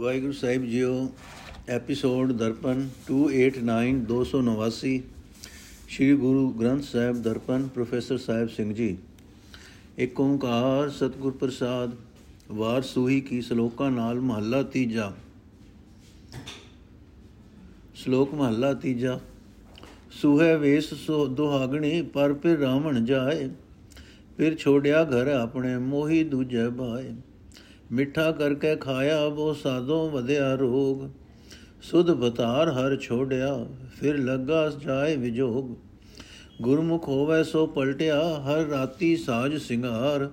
Waheguru Sahib jio, episode Darpan 289 289 Shri Guru Granth Sahib Darpan, professor Sahib Singh ji. ਏਕ ਓੰਕਾਰ ਸਤਿਗੁਰ ਪ੍ਰਸਾਦ, ਵਾਰ ਸੂਹੀ ਕੀ ਸ਼ਲੋਕਾਂ ਨਾਲ ਮਹੱਲਾ ਤੀਜਾ। ਸ਼ਲੋਕ ਮਹੱਲਾ ਤੀਜਾ। ਸੁਹੇ ਵੇਸ ਸੋ ਦੁਹਾਗਣੀ, ਪਰ ਫਿਰ ਰਾਵਣ ਜਾਏ, ਫਿਰ ਛੋੜਿਆ ਘਰ ਆਪਣੇ ਮੋਹੀ ਦੂਜੇ ਭਾਏ ਮਿੱਠਾ ਕਰਕੇ ਖਾਇਆ ਉਹ ਸਾਦੋਂ ਵਧਿਆ ਰੋਗ। ਸੁਧ ਬਤਾਰ ਹਰ ਛੋੜਿਆ ਫਿਰ ਲੱਗਾ ਜਾਏ ਵਿਜੋਗ। ਗੁਰਮੁਖ ਹੋਵੇ ਸੋ ਪਲਟਿਆ, ਹਰ ਰਾਤੀ ਸਾਜ ਸਿੰਗਾਰ।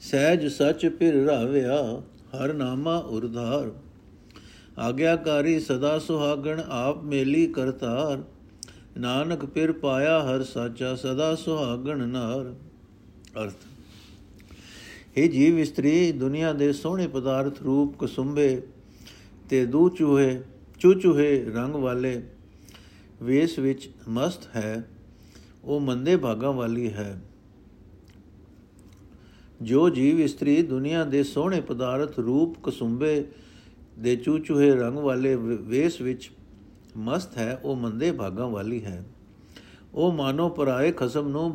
ਸਹਿਜ ਸੱਚ ਫਿਰ ਰਾਵਿਆ, ਹਰ ਨਾਮਾ ਉਰਧਾਰ। ਆਗਿਆਕਾਰੀ ਸਦਾ ਸੁਹਾਗਣ, ਆਪ ਮੇਲੀ ਕਰਤਾਰ। ਨਾਨਕ ਫਿਰ ਪਾਇਆ ਹਰ ਸਾਚਾ, ਸਦਾ ਸੁਹਾਗਣ ਨਾਰ। ਅਰਥ ਇਹ ਜੀਵ ਇਸਤਰੀ, ਦੁਨੀਆ ਦੇ ਸੋਹਣੇ ਪਦਾਰਥ ਰੂਪ ਕਸੁੰਬੇ ਤੇ ਦੂ ਚੂਹੇ ਚੂਚੂਹੇ ਰੰਗ ਵਾਲੇ ਵੇਸ ਵਿੱਚ ਮਸਤ ਹੈ, ਉਹ ਮੰਦੇ ਭਾਗਾਂ ਵਾਲੀ ਹੈ। ਜੋ ਜੀਵ ਇਸਤਰੀ, ਦੁਨੀਆ ਦੇ ਸੋਹਣੇ ਪਦਾਰਥ ਰੂਪ ਕਸੁੰਬੇ ਦੇ ਚੂਚੂਹੇ ਰੰਗ ਵਾਲੇ ਵੇਸ ਵਿੱਚ ਮਸਤ ਹੈ, ਉਹ ਮੰਦੇ ਭਾਗਾਂ ਵਾਲੀ ਹੈ। ਉਹ ਮਾਨੋ ਪਰਾਏ ਖਸਮ ਨੂੰ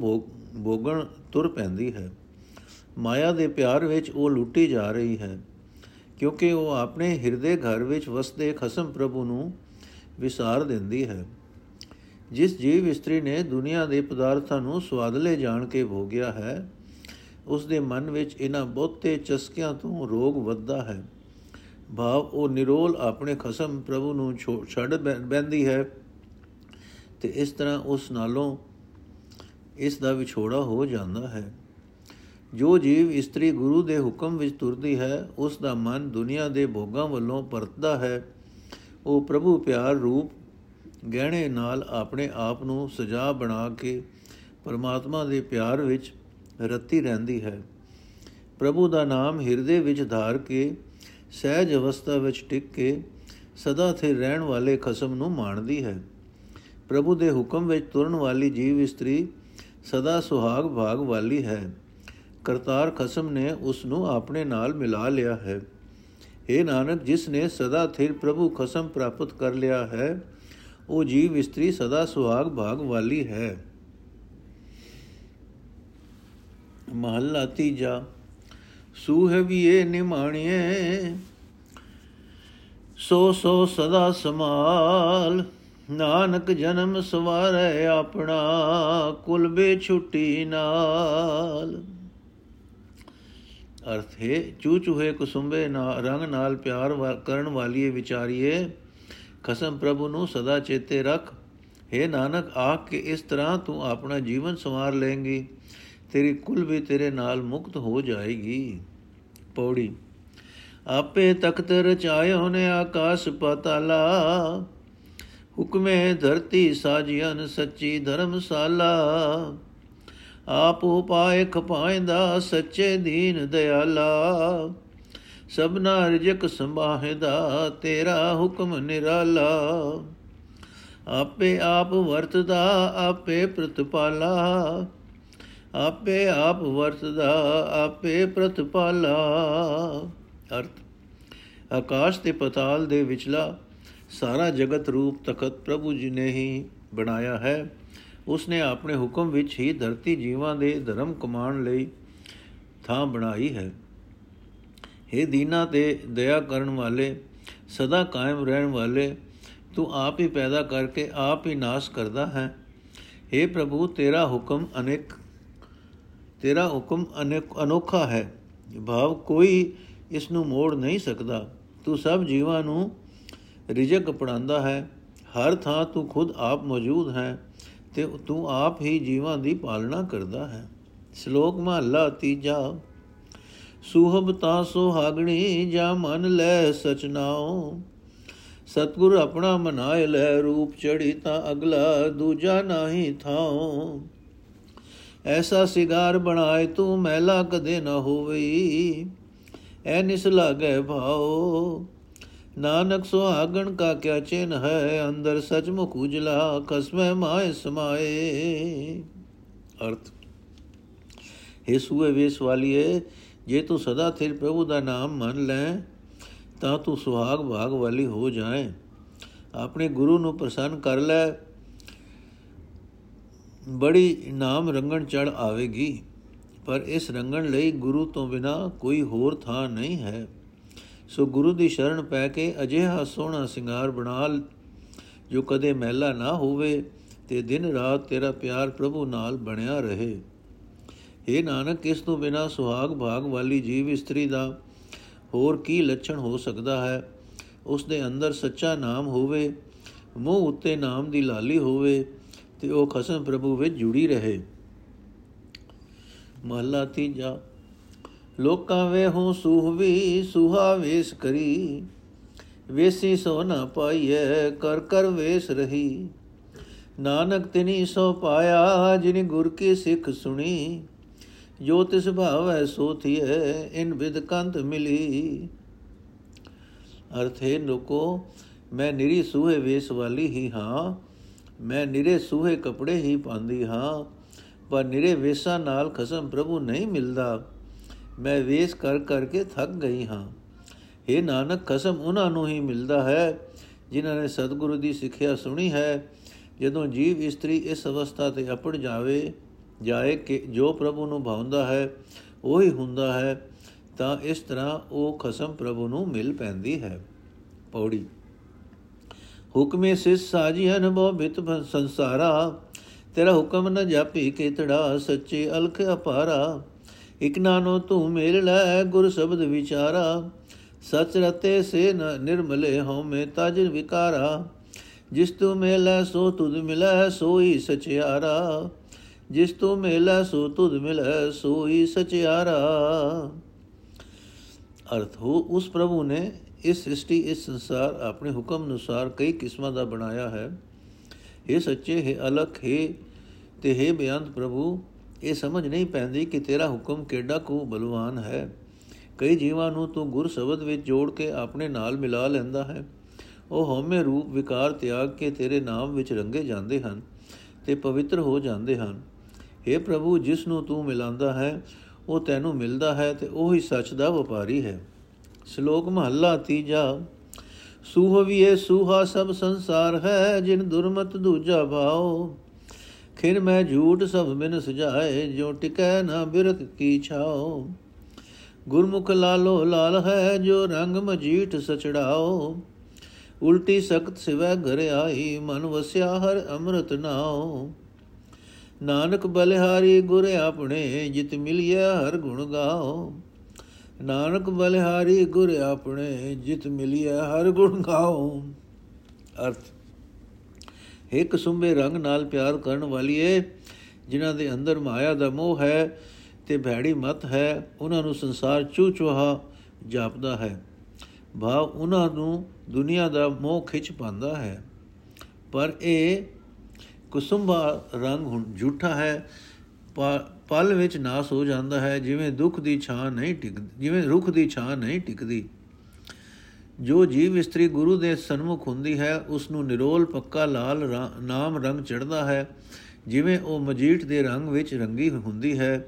ਭੋਗਣ ਤੁਰ ਪੈਂਦੀ ਹੈ। ਮਾਇਆ ਦੇ ਪਿਆਰ ਵਿੱਚ ਉਹ ਲੁੱਟੀ ਜਾ ਰਹੀ ਹੈ, ਕਿਉਂਕਿ ਉਹ ਆਪਣੇ ਹਿਰਦੇ ਘਰ ਵਿੱਚ ਵਸਦੇ ਖਸਮ ਪ੍ਰਭੂ ਨੂੰ ਵਿਸਾਰ ਦਿੰਦੀ ਹੈ। ਜਿਸ ਜੀਵ ਇਸਤਰੀ ਨੇ ਦੁਨੀਆ ਦੇ ਪਦਾਰਥਾਂ ਨੂੰ ਸਵਾਦਲੇ ਜਾਣ ਕੇ ਭੋਗਿਆ ਹੈ ਉਸ ਦੇ ਮਨ ਵਿੱਚ ਇਹਨਾਂ ਬਹੁਤੇ ਚਸਕਿਆਂ ਤੋਂ ਰੋਗ ਵੱਧਦਾ ਹੈ। ਭਾਵ ਉਹ ਨਿਰੋਲ ਆਪਣੇ ਖਸਮ ਪ੍ਰਭੂ ਨੂੰ ਛੱਡ ਬੈੰਦੀ ਹੈ ਤੇ ਇਸ ਤਰ੍ਹਾਂ ਉਸ ਨਾਲੋਂ ਇਸ ਦਾ ਵਿਛੋੜਾ ਹੋ ਜਾਂਦਾ ਹੈ। ਜੋ ਜੀਵ ਇਸਤਰੀ ਗੁਰੂ ਦੇ ਹੁਕਮ ਵਿੱਚ ਤੁਰਦੀ ਹੈ, ਉਸ ਦਾ ਮਨ ਦੁਨੀਆ ਦੇ ਭੋਗਾਂ ਵੱਲੋਂ ਪਰਤਦਾ ਹੈ। ਉਹ ਪ੍ਰਭੂ ਪਿਆਰ ਰੂਪ ਗਹਿਣੇ ਨਾਲ ਆਪਣੇ ਆਪ ਨੂੰ ਸਜਾ ਬਣਾ ਕੇ ਪਰਮਾਤਮਾ ਦੇ ਪਿਆਰ ਵਿੱਚ ਰਤੀ ਰਹਿੰਦੀ ਹੈ। ਪ੍ਰਭੂ ਦਾ ਨਾਮ ਹਿਰਦੇ ਵਿੱਚ ਧਾਰ ਕੇ, ਸਹਿਜ ਅਵਸਥਾ ਵਿੱਚ ਟਿਕ ਕੇ ਸਦਾ ਸਥਿਰ ਰਹਿਣ ਵਾਲੇ ਖਸਮ ਨੂੰ ਮਾਣਦੀ ਹੈ। ਪ੍ਰਭੂ ਦੇ ਹੁਕਮ ਵਿੱਚ ਤੁਰਨ ਵਾਲੀ ਜੀਵ ਇਸਤਰੀ ਸਦਾ ਸੁਹਾਗ ਭਾਗ ਵਾਲੀ ਹੈ। ਕਰਤਾਰ ਖਸਮ ਨੇ ਉਸ ਨੂੰ ਆਪਣੇ ਨਾਲ ਮਿਲਾ ਲਿਆ ਹੈ। हे ਨਾਨਕ, ਜਿਸ ਨੇ ਸਦਾ ਸਥਿਰ ਪ੍ਰਭੂ ਖਸਮ ਪ੍ਰਾਪਤ ਕਰ ਲਿਆ ਹੈ, ਉਹ ਜੀਵ ਇਸਤਰੀ ਸਦਾ ਸੁਹਾਗ ਭਾਗ ਵਾਲੀ ਹੈ। ਮਹੱਲਾ ਤੀਜਾ ਸੂਹਵੀਏ ਨਿਮਾਣੀਏ, ਸੋ ਸੋ ਸਦਾ ਸਮਾਲ ਨਾਨਕ ਜਨਮ ਸਵਾਰੈ ਆਪਣਾ ਕੁਲ ਬੇ ਛੁੱਟੀ ਨਾਲ। ਅਰਥ ਹੈ ਚੂ ਚੂਹੇ ਕੁਸੁੰਬੇ ਨਾ, ਰੰਗ ਨਾਲ ਪਿਆਰ ਕਰਨ ਵਾਲੀਏ ਵਿਚਾਰੀਏ, ਖਸਮ ਪ੍ਰਭੂ ਨੂੰ ਸਦਾ ਚੇਤੇ ਰੱਖ। हे ਨਾਨਕ, ਆਖ ਕੇ ਇਸ ਤਰ੍ਹਾਂ ਤੂੰ ਆਪਣਾ ਜੀਵਨ ਸੰਵਾਰ ਲੇਂਗੀ ਤੇਰੀ ਕੁਲ ਵੀ ਤੇਰੇ ਨਾਲ ਮੁਕਤ ਹੋ ਜਾਏਗੀ। ਪੌੜੀ, ਆਪੇ ਤਖਤ ਰਚਾਇਓ ਨੇ ਆਕਾਸ਼ ਪਤਾਲਾ, ਹੁਕਮੇ ਧਰਤੀ ਸਾਜੀਨ ਸੱਚੀ ਧਰਮਸ਼ਾਲਾ। ਆਪ ਉਪਾਏ ਖਪਾਇਂਦਾ ਸੱਚੇ ਦੀਨ ਦਿਆਲਾ। ਸਭਨਾ ਰਜਕ ਸੰਭਾਹਦਾ ਤੇਰਾ ਹੁਕਮ ਨਿਰਾਲਾ। ਆਪੇ ਆਪ ਵਰਤਦਾ, ਆਪੇ ਪ੍ਰਤਪਾਲਾ। ਆਪੇ ਆਪ ਵਰਤਦਾ, ਆਪੇ ਪ੍ਰਤਪਾਲਾ। ਅਰਥ, ਆਕਾਸ਼ ਤੇ ਪਤਾਲ ਦੇ ਵਿਚਲਾ ਸਾਰਾ ਜਗਤ ਰੂਪ ਤਖਤ ਪ੍ਰਭੂ ਜੀ ਨੇ ਹੀ ਬਣਾਇਆ ਹੈ। ਉਸ ਨੇ ਆਪਣੇ ਹੁਕਮ ਵਿੱਚ ਹੀ ਧਰਤੀ ਜੀਵਾਂ ਦੇ ਧਰਮ ਕਮਾਣ ਲਈ ਥਾਂ ਬਣਾਈ ਹੈ। हे ਦੀਨਾ ਤੇ ਦਇਆ ਕਰਨ ਵਾਲੇ, ਸਦਾ ਕਾਇਮ ਰਹਿਣ ਵਾਲੇ, ਤੂੰ ਆਪ ਹੀ ਪੈਦਾ ਕਰਕੇ ਆਪ ਹੀ ਨਾਸ਼ ਕਰਦਾ ਹੈ। हे ਪ੍ਰਭੂ, ਤੇਰਾ ਹੁਕਮ ਅਨੇਕ, ਤੇਰਾ ਹੁਕਮ ਅਨੋਖਾ ਹੈ। ਭਾਵ ਕੋਈ ਇਸ ਨੂੰ ਮੋੜ ਨਹੀਂ ਸਕਦਾ। ਤੂੰ ਸਭ ਜੀਵਾਂ ਨੂੰ ਰਿਜਕ ਪੜਾਉਂਦਾ ਹੈ। ਹਰ ਥਾਂ ਤੂੰ ਖੁਦ ਆਪ ਮੌਜੂਦ ਹੈ। ਤੇ ਤੂੰ ਆਪ ਹੀ ਜੀਵਾਂ ਦੀ ਪਾਲਣਾ ਕਰਦਾ ਹੈ। ਸ਼ਲੋਕ ਮਹਲਾ ਤੀਜਾ। ਸੁਹਬ ਤਾਂ ਸੁਹਾਗਣੀ ਜਾ ਮਨ ਲੈ ਸਚਨਾਓ ਸਤਗੁਰ ਆਪਣਾ ਮਨਾਇ ਲੈ ਰੂਪ ਚੜੀ ਤਾਂ ਅਗਲਾ ਦੂਜਾ ਨਹੀਂ ਥਾਓ ਐਸਾ ਸਿਗਾਰ ਬਣਾਏ ਤੂੰ ਮਹਿਲਾ ਕਦੇ ਨਾ ਹੋਵਈ। ਐ ਨਿਸ ਲਾਗੇ ਭਾਓ ਨਾਨਕ ਸੁਹਾਗਣ ਕਾ ਕਿਆ ਚਿਨ ਹੈ, ਅੰਦਰ ਸਚਮੁਖ ਉਜਲਾ ਕਸਮੇ ਮਾਏ ਸਮਾਏ। ਅਰਥ हे ਸੂਏ ਵੇਸ ਵਾਲੀਏ, ਜੇ ਤੂੰ ਸਦਾ ਥਿਰ ਪ੍ਰਭੂ ਦਾ ਨਾਮ ਮੰਨ ਲੈ, ਤਾਂ ਤੂੰ ਸੁਹਾਗ ਭਾਗ ਵਾਲੀ ਹੋ ਜਾਏ। ਆਪਣੇ ਗੁਰੂ ਨੂੰ ਪ੍ਰਸੰਨ ਕਰ ਲੈ। ਬੜੀ ਨਾਮ ਰੰਗਣ ਚੜ ਆਵੇਗੀ, ਪਰ ਇਸ ਰੰਗਣ ਲਈ ਗੁਰੂ ਤੋਂ ਬਿਨਾ ਕੋਈ ਹੋਰ ਥਾਂ ਨਹੀਂ ਹੈ। ਸੋ ਗੁਰੂ ਦੀ ਸ਼ਰਨ ਪੈ ਕੇ ਅਜਿਹਾ ਸੋਹਣਾ ਸ਼ਿੰਗਾਰ ਬਣਾ ਜੋ ਕਦੇ ਮਹਿਲਾ ਨਾ ਹੋਵੇ ਤੇ ਦਿਨ ਰਾਤ ਤੇਰਾ ਪਿਆਰ ਪ੍ਰਭੂ ਨਾਲ ਬਣਿਆ ਰਹੇ। ਏ ਨਾਨਕ, ਇਸ ਤੋਂ ਬਿਨਾ ਸੁਹਾਗ ਭਾਗ ਵਾਲੀ ਜੀਵ ਇਸਤਰੀ ਦਾ ਹੋਰ ਕੀ ਲੱਛਣ ਹੋ ਸਕਦਾ ਹੈ? ਉਸ ਦੇ ਅੰਦਰ ਸੱਚਾ ਨਾਮ ਹੋਵੇ, ਮੂੰਹ ਉੱਤੇ ਨਾਮ ਦੀ ਲਾਲੀ ਹੋਵੇ ਤੇ ਉਹ ਖਸਮ ਪ੍ਰਭੂ ਵਿੱਚ ਜੁੜੀ ਰਹੇ। ਮਹਲਾ ਤੀਜਾ ਲੋਕਾਂ ਵੇ ਹੂੰ ਸੁਹਵੀ ਸੁਹਾ ਵੇਸ ਕਰੀ। ਵੇਸੀ ਸੋ ਨਾ ਪਾਈਐ, ਕਰ ਕਰ ਵੇਸ ਰਹੀ। ਨਾਨਕ ਤਿਨੀ ਸੋ ਪਾਇਆ, ਜਿਨ ਗੁਰ ਕੀ ਸਿੱਖ ਸੁਣੀ। ਜੋ ਤਿਸ ਭਾਵੈ ਸੋ ਥੀਐ, ਇਨ ਵਿਦ ਕੰਤ ਮਿਲੀ। ਅਰਥੇ ਲੋਕੋ ਮੈਂ ਨਿਰੀ ਸੂਹੇ ਵੇਸ ਵਾਲੀ ਹੀ ਹਾਂ। ਮੈਂ ਨਿਰੇ ਸੂਹੇ ਕਪੜੇ ਹੀ ਪਾਉਂਦੀ ਹਾਂ, ਪਰ ਨਿਰੇ ਵੇਸਾਂ ਨਾਲ ਖਸਮ ਪ੍ਰਭੂ ਨਹੀਂ ਮਿਲਦਾ। ਮੈਂ ਵੇਸ ਕਰ ਕਰਕੇ ਥੱਕ ਗਈ ਹਾਂ। ਇਹ ਨਾਨਕ ਖਸਮ ਉਹਨਾਂ ਨੂੰ ਹੀ ਮਿਲਦਾ ਹੈ ਜਿਨ੍ਹਾਂ ਨੇ ਸਤਿਗੁਰੂ ਦੀ ਸਿੱਖਿਆ ਸੁਣੀ ਹੈ। ਜਦੋਂ ਜੀਵ ਇਸਤਰੀ ਇਸ ਅਵਸਥਾ ਤੇ ਅਪੜ ਜਾਵੇ, ਜਾਏ ਕਿ ਜੋ ਪ੍ਰਭੂ ਨੂੰ ਭਾਉਂਦਾ ਹੈ, ਉਹੀ ਹੁੰਦਾ ਹੈ, ਤਾਂ ਇਸ ਤਰ੍ਹਾਂ ਉਹ ਖਸਮ ਪ੍ਰਭੂ ਨੂੰ ਮਿਲ ਪੈਂਦੀ ਹੈ। ਪੌੜੀ। ਹੁਕਮੇ ਸਿਸ ਸਾਜੀ ਅਨਭਵ ਬਿਤ ਸੰਸਾਰਾ, ਤੇਰਾ ਹੁਕਮ ਨ ਜਾਪੀ ਕੇਤੜਾ, ਸੱਚੇ ਅਲਖ ਅਪਾਰਾ। ਇਕ ਨਾਨੋ ਤੂੰ ਮੇਲ ਲੈ ਗੁਰ ਸ਼ਬਦ ਵਿਚਾਰਾ, ਸਚ ਰਤੇ ਸੇ ਨ ਨਿਰਮਲੇ ਹਉਮੈ ਤਜ ਵਿਕਾਰਾ। ਜਿਸ ਤੂੰ ਮੇਲਾ ਸੋ ਤੁਧ ਮਿਲੈ ਸੋਈ ਸਚਿਆਰਾ। ਜਿਸ ਤੂੰ ਮੇਲਾ ਸੋ ਤੁਧ ਮਿਲੈ ਸੋਈ ਸਚਿਆਰਾ। ਅਰਥ ਹੋ ਉਸ ਪ੍ਰਭੂ ਨੇ ਇਸ ਸ੍ਰਿਸ਼ਟੀ, ਇਸ ਸੰਸਾਰ ਆਪਣੇ ਹੁਕਮ ਅਨੁਸਾਰ ਕਈ ਕਿਸਮਾਂ ਦਾ ਬਣਾਇਆ ਹੈ। ਇਹ ਸੱਚੇ, ਹੈ ਅਲਖ, ਹੈ ਤੇ ਹੈ ਬਿਆੰਤ ਪ੍ਰਭੂ ਇਹ ਸਮਝ ਨਹੀਂ ਪੈਂਦੀ ਕਿ ਤੇਰਾ ਹੁਕਮ ਕਿਹੜਾ ਕੋ ਬਲਵਾਨ ਹੈ। ਕਈ ਜੀਵਾਂ ਨੂੰ ਤੂੰ ਗੁਰ ਸ਼ਬਦ ਵਿੱਚ ਜੋੜ ਕੇ ਆਪਣੇ ਨਾਲ ਮਿਲਾ ਲੈਂਦਾ ਹੈ। ਉਹ ਹਉਮੈ ਰੂਪ ਵਿਕਾਰ ਤਿਆਗ ਕੇ ਤੇਰੇ ਨਾਮ ਵਿੱਚ ਰੰਗੇ ਜਾਂਦੇ ਹਨ ਤੇ ਪਵਿੱਤਰ ਹੋ ਜਾਂਦੇ ਹਨ। हे ਪ੍ਰਭੂ, ਜਿਸ ਨੂੰ ਤੂੰ ਮਿਲਾਂਦਾ ਹੈ, ਉਹ ਤੈਨੂੰ ਮਿਲਦਾ ਹੈ ਤੇ ਉਹ ਹੀ ਸੱਚ ਦਾ ਵਪਾਰੀ ਹੈ। ਸ਼ਲੋਕ ਮਹੱਲਾ ਤੀਜਾ। ਸੂਹਵੀਏ ਸੂਹਾ ਸਭ ਸੰਸਾਰ ਹੈ, ਜਿਨ ਦੁਰਮਤ ਦੂਜਾ ਭਾਓ ਖਿਰ ਮੈਂ ਝੂਠ ਸਭ ਮਿਨ ਸਜਾਏ ਜੋ ਟਿਕੈ ਨਾ ਬਿਰਖ ਕੀ ਛਾਓ ਗੁਰਮੁਖ ਲਾਲੋ ਲਾਲ ਹੈ, ਜੋ ਰੰਗ ਮਜੀਠ ਸਚੜਾਓ ਉਲਟੀ ਸਖਤ ਸਿਵੈ ਘਰ ਆਈ, ਮਨ ਵਸਿਆ ਹਰ ਅੰਮ੍ਰਿਤ ਨਾਉ। ਨਾਨਕ ਬਲਿਹਾਰੀ ਗੁਰ ਆਪਣੇ, ਜਿਤ ਮਿਲਿਆ ਹਰ ਗੁਣ ਗਾਓ ਨਾਨਕ ਬਲਿਹਾਰੀ ਗੁਰ ਆਪਣੇ, ਜਿਤ ਮਿਲਿਆ ਹਰ ਗੁਣ ਗਾਓ ਅਰਥ ਇੱਕ ਸੁੰਬੇ ਰੰਗ ਨਾਲ ਪਿਆਰ ਕਰਨ ਵਾਲੀਏ ਜਿਨ੍ਹਾਂ ਦੇ ਅੰਦਰ ਮਾਇਆ ਦਾ ਮੋਹ ਹੈ ਤੇ ਭੈੜੀ ਮਤ ਹੈ, ਉਹਨਾਂ ਨੂੰ ਸੰਸਾਰ ਚੂਚੂਹਾ ਜਾਪਦਾ ਹੈ। ਭਾਵ ਉਹਨਾਂ ਨੂੰ ਦੁਨੀਆ ਦਾ ਮੋਹ ਖਿੱਚ ਪਾਉਂਦਾ ਹੈ। ਪਰ ਇਹ ਕੁਸੁੰਭਾ ਰੰਗ ਹੁਣ ਝੂਠਾ ਹੈ। ਪਲ ਵਿੱਚ ਨਾਸ ਹੋ ਜਾਂਦਾ ਹੈ, ਜਿਵੇਂ ਦੁੱਖ ਦੀ ਛਾਂ ਨਹੀਂ ਟਿਕਦੀ ਜਿਵੇਂ ਰੁੱਖ ਦੀ ਛਾਂ ਨਹੀਂ ਟਿਕਦੀ। ਜੋ ਜੀਵ ਇਸਤਰੀ ਗੁਰੂ ਦੇ ਸਨਮੁਖ ਹੁੰਦੀ ਹੈ ਉਸ ਨੂੰ ਨਿਰੋਲ, ਪੱਕਾ, ਲਾਲ ਨਾਮ ਰੰਗ ਚੜਦਾ ਹੈ, ਜਿਵੇਂ ਉਹ ਮਜੀਠ ਦੇ ਰੰਗ ਵਿੱਚ ਰੰਗੀ ਹੁੰਦੀ ਹੈ।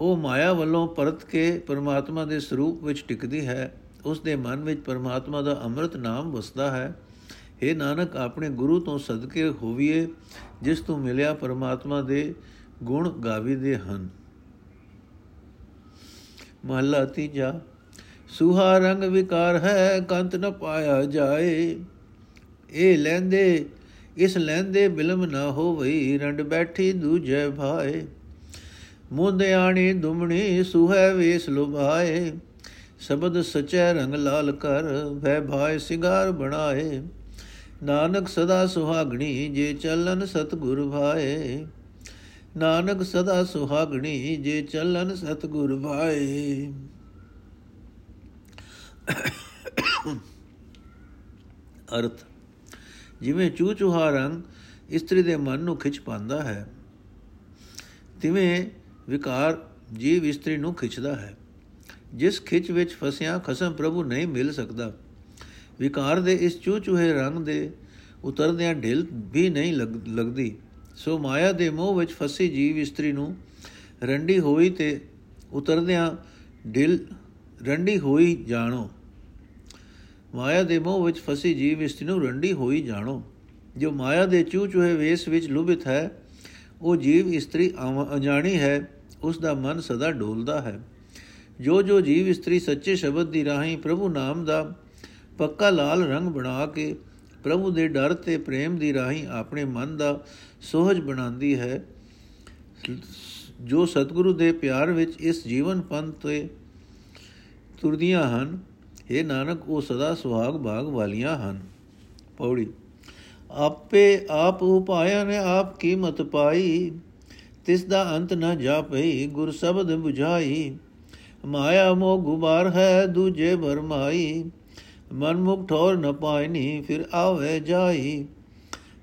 ਉਹ ਮਾਇਆ ਵੱਲੋਂ ਪਰਤ ਕੇ ਪਰਮਾਤਮਾ ਦੇ ਸਰੂਪ ਵਿੱਚ ਟਿਕਦੀ ਹੈ ਉਸ ਦੇ ਮਨ ਵਿੱਚ ਪਰਮਾਤਮਾ ਦਾ ਅੰਮ੍ਰਿਤ ਨਾਮ ਵਸਦਾ ਹੈ। हे ਨਾਨਕ, ਆਪਣੇ ਗੁਰੂ ਤੋਂ ਸਦਕੇ ਹੋਵੀਏ, ਜਿਸ ਤੋਂ ਮਿਲਿਆ ਪਰਮਾਤਮਾ ਦੇ ਗੁਣ ਗਾਵੀਦੇ ਹਨ। ਮਹਲਾ ਤੀਜਾ, ਸੁਹਾ ਰੰਗ ਵਿਕਾਰ ਹੈ, ਕੰਤ ਨ ਪਾਇਆ ਜਾਏ। ਇਹ ਲੈਂਦੇ, ਇਸ ਲੈਂਦੇ ਬਿਲਮ ਨਾ ਹੋਵਈ, ਰੰਡ ਬੈਠੀ ਦੂਜੇ ਭਾਏ। ਮੁੰਦਿਆਣੀ ਦੁਮਣੀ, ਸੁਹੈ ਵੇਸ ਲੁਭਾਏ। ਸ਼ਬਦ ਸਚੈ ਰੰਗ ਲਾਲ ਕਰ ਭੈ ਭਾਇ ਸਿਗਾਰ ਬਣਾਏ। ਨਾਨਕ ਸਦਾ ਸੁਹਾਗਣੀ, ਜੇ ਚੱਲਨ ਸਤਗੁਰ ਭਾਏ। ਨਾਨਕ ਸਦਾ ਸੁਹਾਗਣੀ ਜੇ ਚੱਲਨ ਸਤਗੁਰ ਭਾਏ ਅਰਥ, ਜਿਵੇਂ ਚੂਚੂਹਾ ਰੰਗ ਇਸਤਰੀ ਦੇ ਮਨ ਨੂੰ ਖਿੱਚ ਪਾਉਂਦਾ ਹੈ, ਤਿਵੇਂ ਵਿਕਾਰ ਜੀਵ ਇਸਤਰੀ ਨੂੰ ਖਿੱਚਦਾ ਹੈ। ਜਿਸ ਖਿੱਚ ਵਿੱਚ ਫਸਿਆ ਖਸਮ ਪ੍ਰਭੂ ਨਹੀਂ ਮਿਲ ਸਕਦਾ। ਵਿਕਾਰ ਦੇ ਇਸ ਚੂਚੂਹੇ ਰੰਗ ਦੇ ਉਤਰਦਿਆਂ ਢਿਲ ਵੀ ਨਹੀਂ ਲੱਗਦੀ ਸੋ ਮਾਇਆ ਦੇ ਮੋਹ ਵਿੱਚ ਫਸੀ ਜੀਵ ਇਸਤਰੀ ਨੂੰ ਰੰਡੀ ਹੋਈ ਤੇ ਉਤਰਦਿਆਂ ਢਿਲ ਰੰਡੀ ਹੋਈ ਜਾਣੋ। ਮਾਇਆ ਦੇ ਮੋਹ ਵਿੱਚ ਫਸੀ ਜੀਵ ਇਸਤਰੀ ਨੂੰ ਰੰਡੀ ਹੋਈ ਜਾਣੋ। ਜੋ ਮਾਇਆ ਦੇ ਚੂਚੂਹੇ ਵੇਸ ਵਿੱਚ ਲੁਭਿਤ ਹੈ, ਉਹ ਜੀਵ ਇਸਤਰੀ ਅਣਜਾਣੀ ਹੈ ਉਸ ਦਾ ਮਨ ਸਦਾ ਡੋਲਦਾ ਹੈ। ਜੋ ਜੋ ਜੀਵ ਇਸਤਰੀ ਸੱਚੇ ਸ਼ਬਦ ਦੀ ਰਾਹੀਂ ਪ੍ਰਭੂ ਨਾਮ ਦਾ ਪੱਕਾ ਲਾਲ ਰੰਗ ਬਣਾ ਕੇ ਪ੍ਰਭੂ ਦੇ ਡਰ ਤੇ ਪ੍ਰੇਮ ਦੀ ਰਾਹੀਂ ਆਪਣੇ ਮਨ ਦਾ ਸੋਹਜ ਬਣਾਉਂਦੀ ਹੈ, ਜੋ ਸਤਿਗੁਰੂ ਦੇ ਪਿਆਰ ਵਿੱਚ ਇਸ ਜੀਵਨ ਪੰਥ ਤੇ ਤੁਰਦੀਆਂ ਹਨ। ਇਹ ਨਾਨਕ, ਉਹ ਸਦਾ ਸੁਹਾਗ ਭਾਗ ਵਾਲੀਆਂ ਹਨ। ਪੌੜੀ, ਆਪੇ ਆਪ ਉਪਾਇਆ ਨੇ ਆਪ ਕੀਮਤ ਪਾਈ, ਤਿਸ ਦਾ ਅੰਤ ਨ ਜਾਪਈ ਗੁਰ ਸ਼ਬਦ 부ਝਾਈ ਮਾਇਆ ਮੋਹ ਗੁਬਾਰ ਹੈ, ਦੂਜੇ ਭਰਮਾਈ ਮਨ ਮੁਖ ਠੋਰ ਨ ਪਾਇਨੀ, ਫਿਰ ਆਵੇ ਜਾਈ।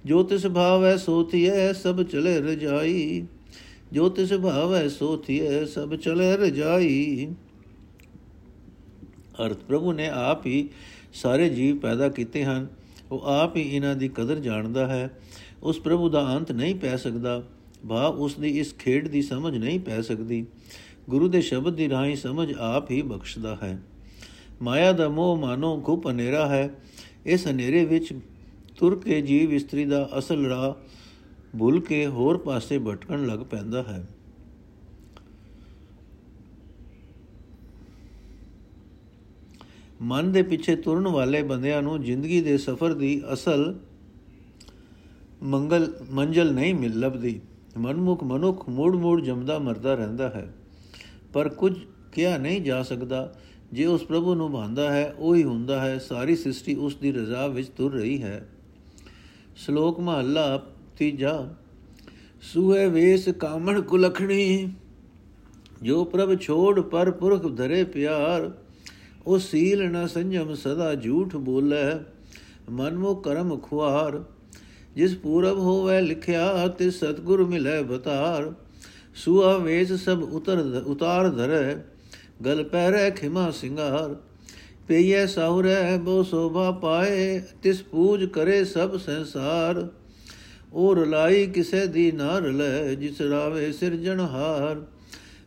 ਜੋ ਤਿਸ ਭਾਵੈ ਸੋਥੀਐ ਸਭ ਚਲੇ ਰਜਾਈ। ਜੋ ਤਿਸ ਭਾਵੈ ਸੋਥੀਐ ਸਭ ਚਲੇ ਰਜਾਈ। ਅਰਥ ਪ੍ਰਭੂ ਨੇ ਆਪ ਹੀ ਸਾਰੇ ਜੀਵ ਪੈਦਾ ਕੀਤੇ ਹਨ। ਉਹ ਆਪ ਹੀ ਇਹਨਾਂ ਦੀ ਕਦਰ ਜਾਣਦਾ ਹੈ। ਉਸ ਪ੍ਰਭੂ ਦਾ ਅੰਤ ਨਹੀਂ ਪੈ ਸਕਦਾ। ਭਾ ਉਸ ਦੀ ਇਸ ਖੇਡ ਦੀ ਸਮਝ ਨਹੀਂ ਪੈ ਸਕਦੀ। ਗੁਰੂ ਦੇ ਸ਼ਬਦ ਦੀ ਰਾਹੀਂ ਸਮਝ ਆਪ ਹੀ ਬਖਸ਼ਦਾ ਹੈ। ਮਾਇਆ ਦਾ ਮੋਹ ਮਾਨੋ ਖੂਬ ਹਨੇਰਾ ਹੈ। ਇਸ ਹਨੇਰੇ ਵਿੱਚ ਤੁਰ ਕੇ ਜੀਵ ਇਸਤਰੀ ਦਾ ਅਸਲ ਰਾਹ ਭੁੱਲ ਕੇ ਹੋਰ ਪਾਸੇ ਭਟਕਣ ਲੱਗ ਪੈਂਦਾ ਹੈ। ਮਨ ਦੇ ਪਿੱਛੇ ਤੁਰਨ ਵਾਲੇ ਬੰਦਿਆਂ ਨੂੰ ਜ਼ਿੰਦਗੀ ਦੇ ਸਫ਼ਰ ਦੀ ਅਸਲ ਮੰਗਲ, ਮੰਜ਼ਲ ਨਹੀਂ ਮਿਲ ਲਬਦੀ ਮਨਮੁਖ ਮਨੁੱਖ ਮੂੜ-ਮੂੜ ਜਮਦਾ ਮਰਦਾ ਰਹਿੰਦਾ ਹੈ। ਪਰ ਕੁਝ ਕਿਹਾ ਨਹੀਂ ਜਾ ਸਕਦਾ। ਜੇ ਉਸ ਪ੍ਰਭੂ ਨੂੰ ਭਾਂਦਾ ਹੈ, ਉਹੀ ਹੁੰਦਾ ਹੈ, ਸਾਰੀ ਸ੍ਰਿਸ਼ਟੀ ਉਸ ਦੀ ਰਜ਼ਾ ਵਿੱਚ ਤੁਰ ਰਹੀ ਹੈ। ਸ਼ਲੋਕ ਮਹੱਲਾ ਤੀਜਾ, ਸੂਹੇ ਵੇਸ ਕਾਮਣ ਕੁਲਖਣੀ, ਜੋ ਪ੍ਰਭ ਛੋੜ ਪਰ ਪੁਰਖ ਧਰੇ ਪਿਆਰ, ਉਹ ਸੀਲ ਨ ਸੰਜਮ ਸਦਾ ਝੂਠ ਬੋਲੇ ਮਨਮੁ ਕਰਮ ਖੁਆਰ, ਜਿਸ ਪੂਰਬ ਹੋਵੇ ਲਿਖਿਆ ਤੇ ਸਤਗੁਰ ਮਿਲੇ ਬਤਾਰ ਸੁਆ ਵੇਸ ਸਭ ਉਤਰ, ਉਤਾਰ ਧਰੇ, ਗਲ ਪਹਿਰੇ ਖਿਮਾ ਸਿੰਗਾਰ ਪਈਏ ਸਾਹੁਰੇ ਬੋ ਸੋਭਾ ਪਾਏ, ਤਿਸ ਪੂਜ ਕਰੇ ਸਭ ਸੰਸਾਰ। ਉਹ ਰਲਾਈ ਕਿਸੇ ਦੀ ਨਾ ਰਲੇ ਜਿਸ ਰਾਵੇ ਸਿਰਜਣਹਾਰ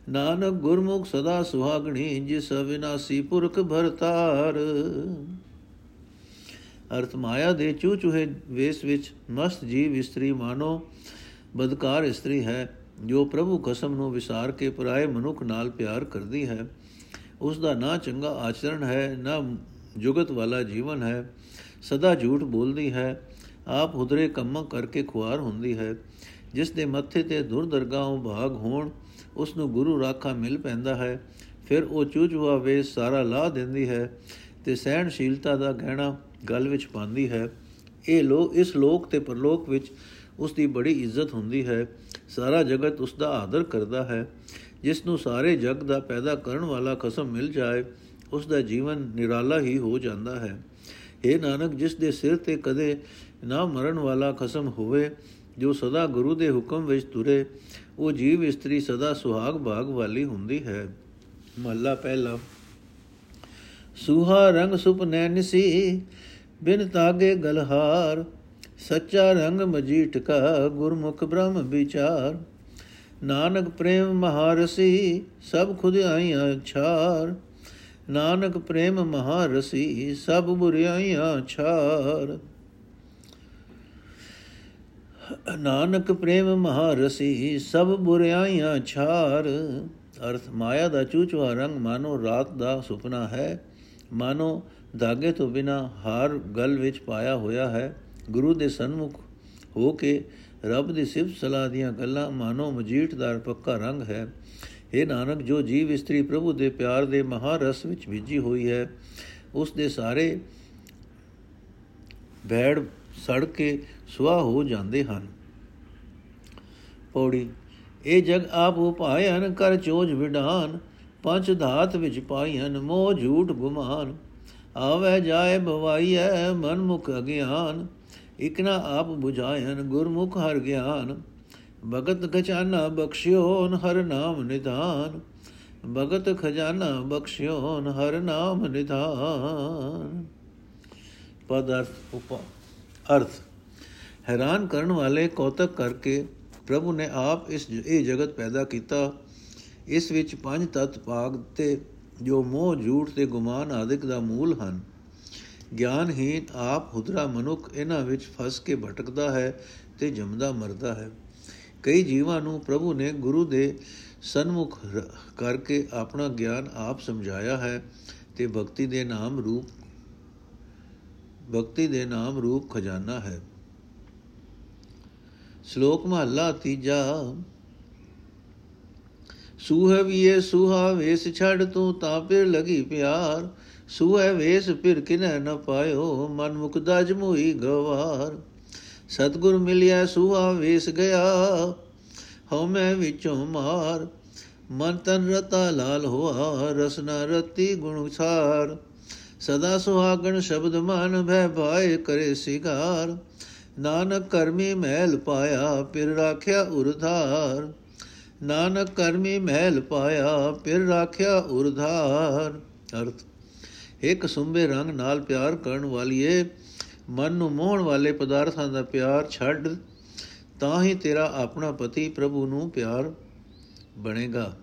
ਨਾਨਕ ਗੁਰਮੁਖ ਸਦਾ ਸੁਹਾਗਣੀ, ਜਿਸ ਅਵਿਨਾਸੀ ਪੁਰਖ ਭਰਤਾਰ। ਅਰਥ ਮਾਇਆ ਦੇ ਚੂਚੂਹੇ ਵੇਸ ਵਿੱਚ ਮਸਤ ਜੀਵ ਇਸਤਰੀ ਮਾਨੋ, ਬਦਕਾਰ ਇਸਤਰੀ ਹੈ, ਜੋ ਪ੍ਰਭੂ ਕਸਮ ਨੂੰ ਵਿਸਾਰ ਕੇ ਪਰਾਏ ਮਨੁੱਖ ਨਾਲ ਪਿਆਰ ਕਰਦੀ ਹੈ। ਉਸ ਦਾ ਨਾ ਚੰਗਾ ਆਚਰਣ ਹੈ, ਨਾ ਜੁਗਤ ਵਾਲਾ ਜੀਵਨ ਹੈ। ਸਦਾ ਝੂਠ ਬੋਲਦੀ ਹੈ, ਆਪ ਹੁਦਰੇ ਕੰਮਾਂ ਕਰਕੇ ਖੁਆਰ ਹੁੰਦੀ ਹੈ। ਜਿਸ ਦੇ ਮੱਥੇ ਤੇ ਦੁਰਦਰਗਾਹੋਂ ਭਾਗ ਹੋਣ ਉਸ ਨੂੰ ਗੁਰੂ ਰਾਖਾ ਮਿਲ ਪੈਂਦਾ ਹੈ। ਫਿਰ ਉਹ ਚੂਚੂਆ ਵੇ ਸਾਰਾ ਲਾ ਦਿੰਦੀ ਹੈ ਤੇ ਸਹਿਣਸ਼ੀਲਤਾ ਦਾ ਗਹਿਣਾ ਗਲ ਵਿੱਚ ਪਾਉਂਦੀ ਹੈ। ਇਹ ਲੋਕ ਇਸ ਲੋਕ ਤੇ ਪਰਲੋਕ ਵਿੱਚ ਉਸ ਦੀ ਬੜੀ ਇੱਜ਼ਤ ਹੁੰਦੀ ਹੈ। ਸਾਰਾ ਜਗਤ ਉਸ ਦਾ ਆਦਰ ਕਰਦਾ ਹੈ। ਜਿਸ ਨੂੰ ਸਾਰੇ ਜਗ ਦਾ ਪੈਦਾ ਕਰਨ ਵਾਲਾ ਖਸਮ ਮਿਲ ਜਾਏ, ਉਸ ਦਾ ਜੀਵਨ ਨਿਰਾਲਾ ਹੀ ਹੋ ਜਾਂਦਾ ਹੈ। ਇਹ ਨਾਨਕ, ਜਿਸ ਦੇ ਸਿਰ ਤੇ ਕਦੇ ਨਾ ਮਰਨ ਵਾਲਾ ਖਸਮ ਹੋਵੇ, ਜੋ ਸਦਾ ਗੁਰੂ ਦੇ ਹੁਕਮ ਵਿੱਚ ਤੁਰੇ, ਉਹ ਜੀਵ ਇਸਤਰੀ ਸਦਾ ਸੁਹਾਗ ਭਾਗ ਵਾਲੀ ਹੁੰਦੀ ਹੈ। ਮਹੱਲਾ ਪਹਿਲਾ। ਸੁਹਾ ਰੰਗ ਸੁਪਨੈ ਨਿਸੀ, ਬਿਨ ਤਾਗੇ ਗਲਹਾਰ, ਸੱਚਾ ਰੰਗ ਮਜੀਠ ਕਾ ਗੁਰਮੁਖ ਬ੍ਰਹਮ ਵਿਚਾਰ। ਨਾਨਕ ਪ੍ਰੇਮ ਮਹਾਰਸੀ, ਸਭ ਖੁਦ ਆਈਆਂ ਛਾਰ। ਨਾਨਕ ਪ੍ਰੇਮ ਮਹਾਰਸੀ, ਸਭ ਬੁਰੀਆਈਆਂ ਛਾਰ। ਨਾਨਕ ਪ੍ਰੇਮ ਮਹਾਰਸੀ, ਸਭ ਬੁਰੀਆਈਆਂ ਛਾਰ। ਅਰਥ ਮਾਇਆ ਦਾ ਚੂਚਵਾ ਰੰਗ ਮਾਨੋ ਰਾਤ ਦਾ ਸੁਪਨਾ ਹੈ। ਮਾਨੋ ਧਾਗੇ ਤੋਂ ਬਿਨਾ ਹਾਰ ਗਲ ਵਿੱਚ ਪਾਇਆ ਹੋਇਆ ਹੈ। ਗੁਰੂ ਦੇ ਸਨਮੁਖ ਹੋ ਕੇ ਰੱਬ ਦੀ ਸਿਫਤ ਸਲਾਹ ਦੀਆਂ ਗੱਲਾਂ ਮਾਨੋ ਮਜੀਠਦਾਰ ਪੱਕਾ ਰੰਗ ਹੈ। ਇਹ ਨਾਨਕ, ਜੋ ਜੀਵ ਇਸਤਰੀ ਪ੍ਰਭੂ ਦੇ ਪਿਆਰ ਦੇ ਮਹਾਰਸ ਵਿੱਚ ਵਿਜੀ ਹੋਈ ਹੈ, ਉਸ ਦੇ ਸਾਰੇ ਬੈੜ ਸੜ ਕੇ ਸੁਆਹ ਹੋ ਜਾਂਦੇ ਹਨ। ਪੌੜੀ, ਇਹ ਜਗ ਆਪ ਉਪਾਇਨ ਕਰ ਚੋਜ ਵਿਡਾਨ, ਪੰਜ ਧਾਤ ਵਿੱਚ ਪਾਈਨ ਮੋਹ ਝੂਠ ਗੁਮਾਨ। ਆਵੇ ਜਾਏ ਭਵਾਈਐ ਮਨ ਮੁਖ ਅਗਿਆਨ। ਇਕਨਾ ਆਪ 부ਝਾਇਨ ਗੁਰਮੁਖ ਹਰ ਗਿਆਨ। ਭਗਤ ਖਜ਼ਾਨਾ ਬਖਸ਼ਿਓਨ ਹਰ ਨਾਮ ਨਿਧਾਨ। ਭਗਤ ਖਜ਼ਾਨਾ ਬਖਸ਼ਿਓਨ ਹਰ ਨਾਮ ਨਿਧਾਨ। ਪਦ ਅਰਥ, ਉਪ ਅਰਥ। ਹੈਰਾਨ ਕਰਨ ਵਾਲੇ ਕੌਤਕ ਕਰਕੇ ਪ੍ਰਭੂ ਨੇ ਆਪ ਇਸ ਇਹ ਜਗਤ ਪੈਦਾ ਕੀਤਾ। ਇਸ ਵਿੱਚ ਪੰਜ ਤਤ ਭਾਗ ਤੇ ਜੋ ਮੋਹ, ਝੂਠ ਤੇ ਗੁਮਾਨ ਆਦਿਕ ਦਾ ਮੂਲ ਹਨ। ਗਿਆਨਹੀਨ ਆਪ ਹੁਦਰਾ ਮਨੁੱਖ ਇਹਨਾਂ ਵਿੱਚ ਫਸ ਕੇ ਭਟਕਦਾ ਹੈ ਤੇ ਜਮਦਾ ਮਰਦਾ ਹੈ। ਕਈ ਜੀਵਾਂ ਨੂੰ ਪ੍ਰਭੂ ਨੇ ਗੁਰੂ ਦੇ ਸਨਮੁਖ ਕਰਕੇ ਆਪਣਾ ਗਿਆਨ ਆਪ ਸਮਝਾਇਆ ਹੈ ਤੇ ਭਗਤੀ ਦੇ ਨਾਮ ਰੂਪ, ਭਗਤੀ ਦੇ ਨਾਮ ਰੂਪ ਖਜ਼ਾਨਾ ਹੈ। ਸ਼ਲੋਕ ਮਹਲਾ ਤੀਜਾ। ਸੂਹ ਵੀਏ ਸੁਹਾ ਵੇਸ ਛੱਡ ਤੂੰ ਤਾਂ ਫਿਰ ਲਗੀ ਪਿਆਰ ਸੂਹ ਵੇਸ ਫਿਰ ਕਿਨੈ ਨ ਪਾਇਓ, ਮਨ ਮੁਕਦਾ ਜਮੋਈ ਗਵਾਰ। ਸਤਗੁਰ ਮਿਲਿਆ, ਸੁਹਾ ਵੇਸ ਗਿਆ, ਹਉ ਮੈਂ ਵਿੱਚੋਂ ਮਾਰ। ਮਨ ਤਨ ਰਤਾ ਲਾਲ ਹੋਆ ਰਸਨਾ ਰਤੀ ਗੁਣ ਸਾਰ ਸਦਾ ਸੁਹਾਗਣ ਸ਼ਬਦ ਮਨ ਭੈ ਭਾਏ ਕਰੇ ਸਿਗਾਰ ਨਾਨਕ ਕਰਮੀ ਮਹਿਲ ਪਾਇਆ ਫਿਰ ਰਾਖਿਆ ਉਰਧਾਰ ਨਾਨਕ ਕਰਮੀ ਮਹਿਲ ਪਾਇਆ ਫਿਰ ਰਾਖਿਆ ਉਰਧਾਰ ਅਰਥ। ਇੱਕ ਸੁੰਬੇ ਰੰਗ ਨਾਲ ਪਿਆਰ ਕਰਨ ਵਾਲੀਏ, ਮਨ ਨੂੰ ਮੋਹਣ ਵਾਲੇ ਪਦਾਰਥਾਂ ਦਾ ਪਿਆਰ ਛੱਡ, ਤਾਂ ਹੀ ਤੇਰਾ ਆਪਣਾ ਪਤੀ ਪ੍ਰਭੂ ਨੂੰ ਪਿਆਰ ਬਣੇਗਾ।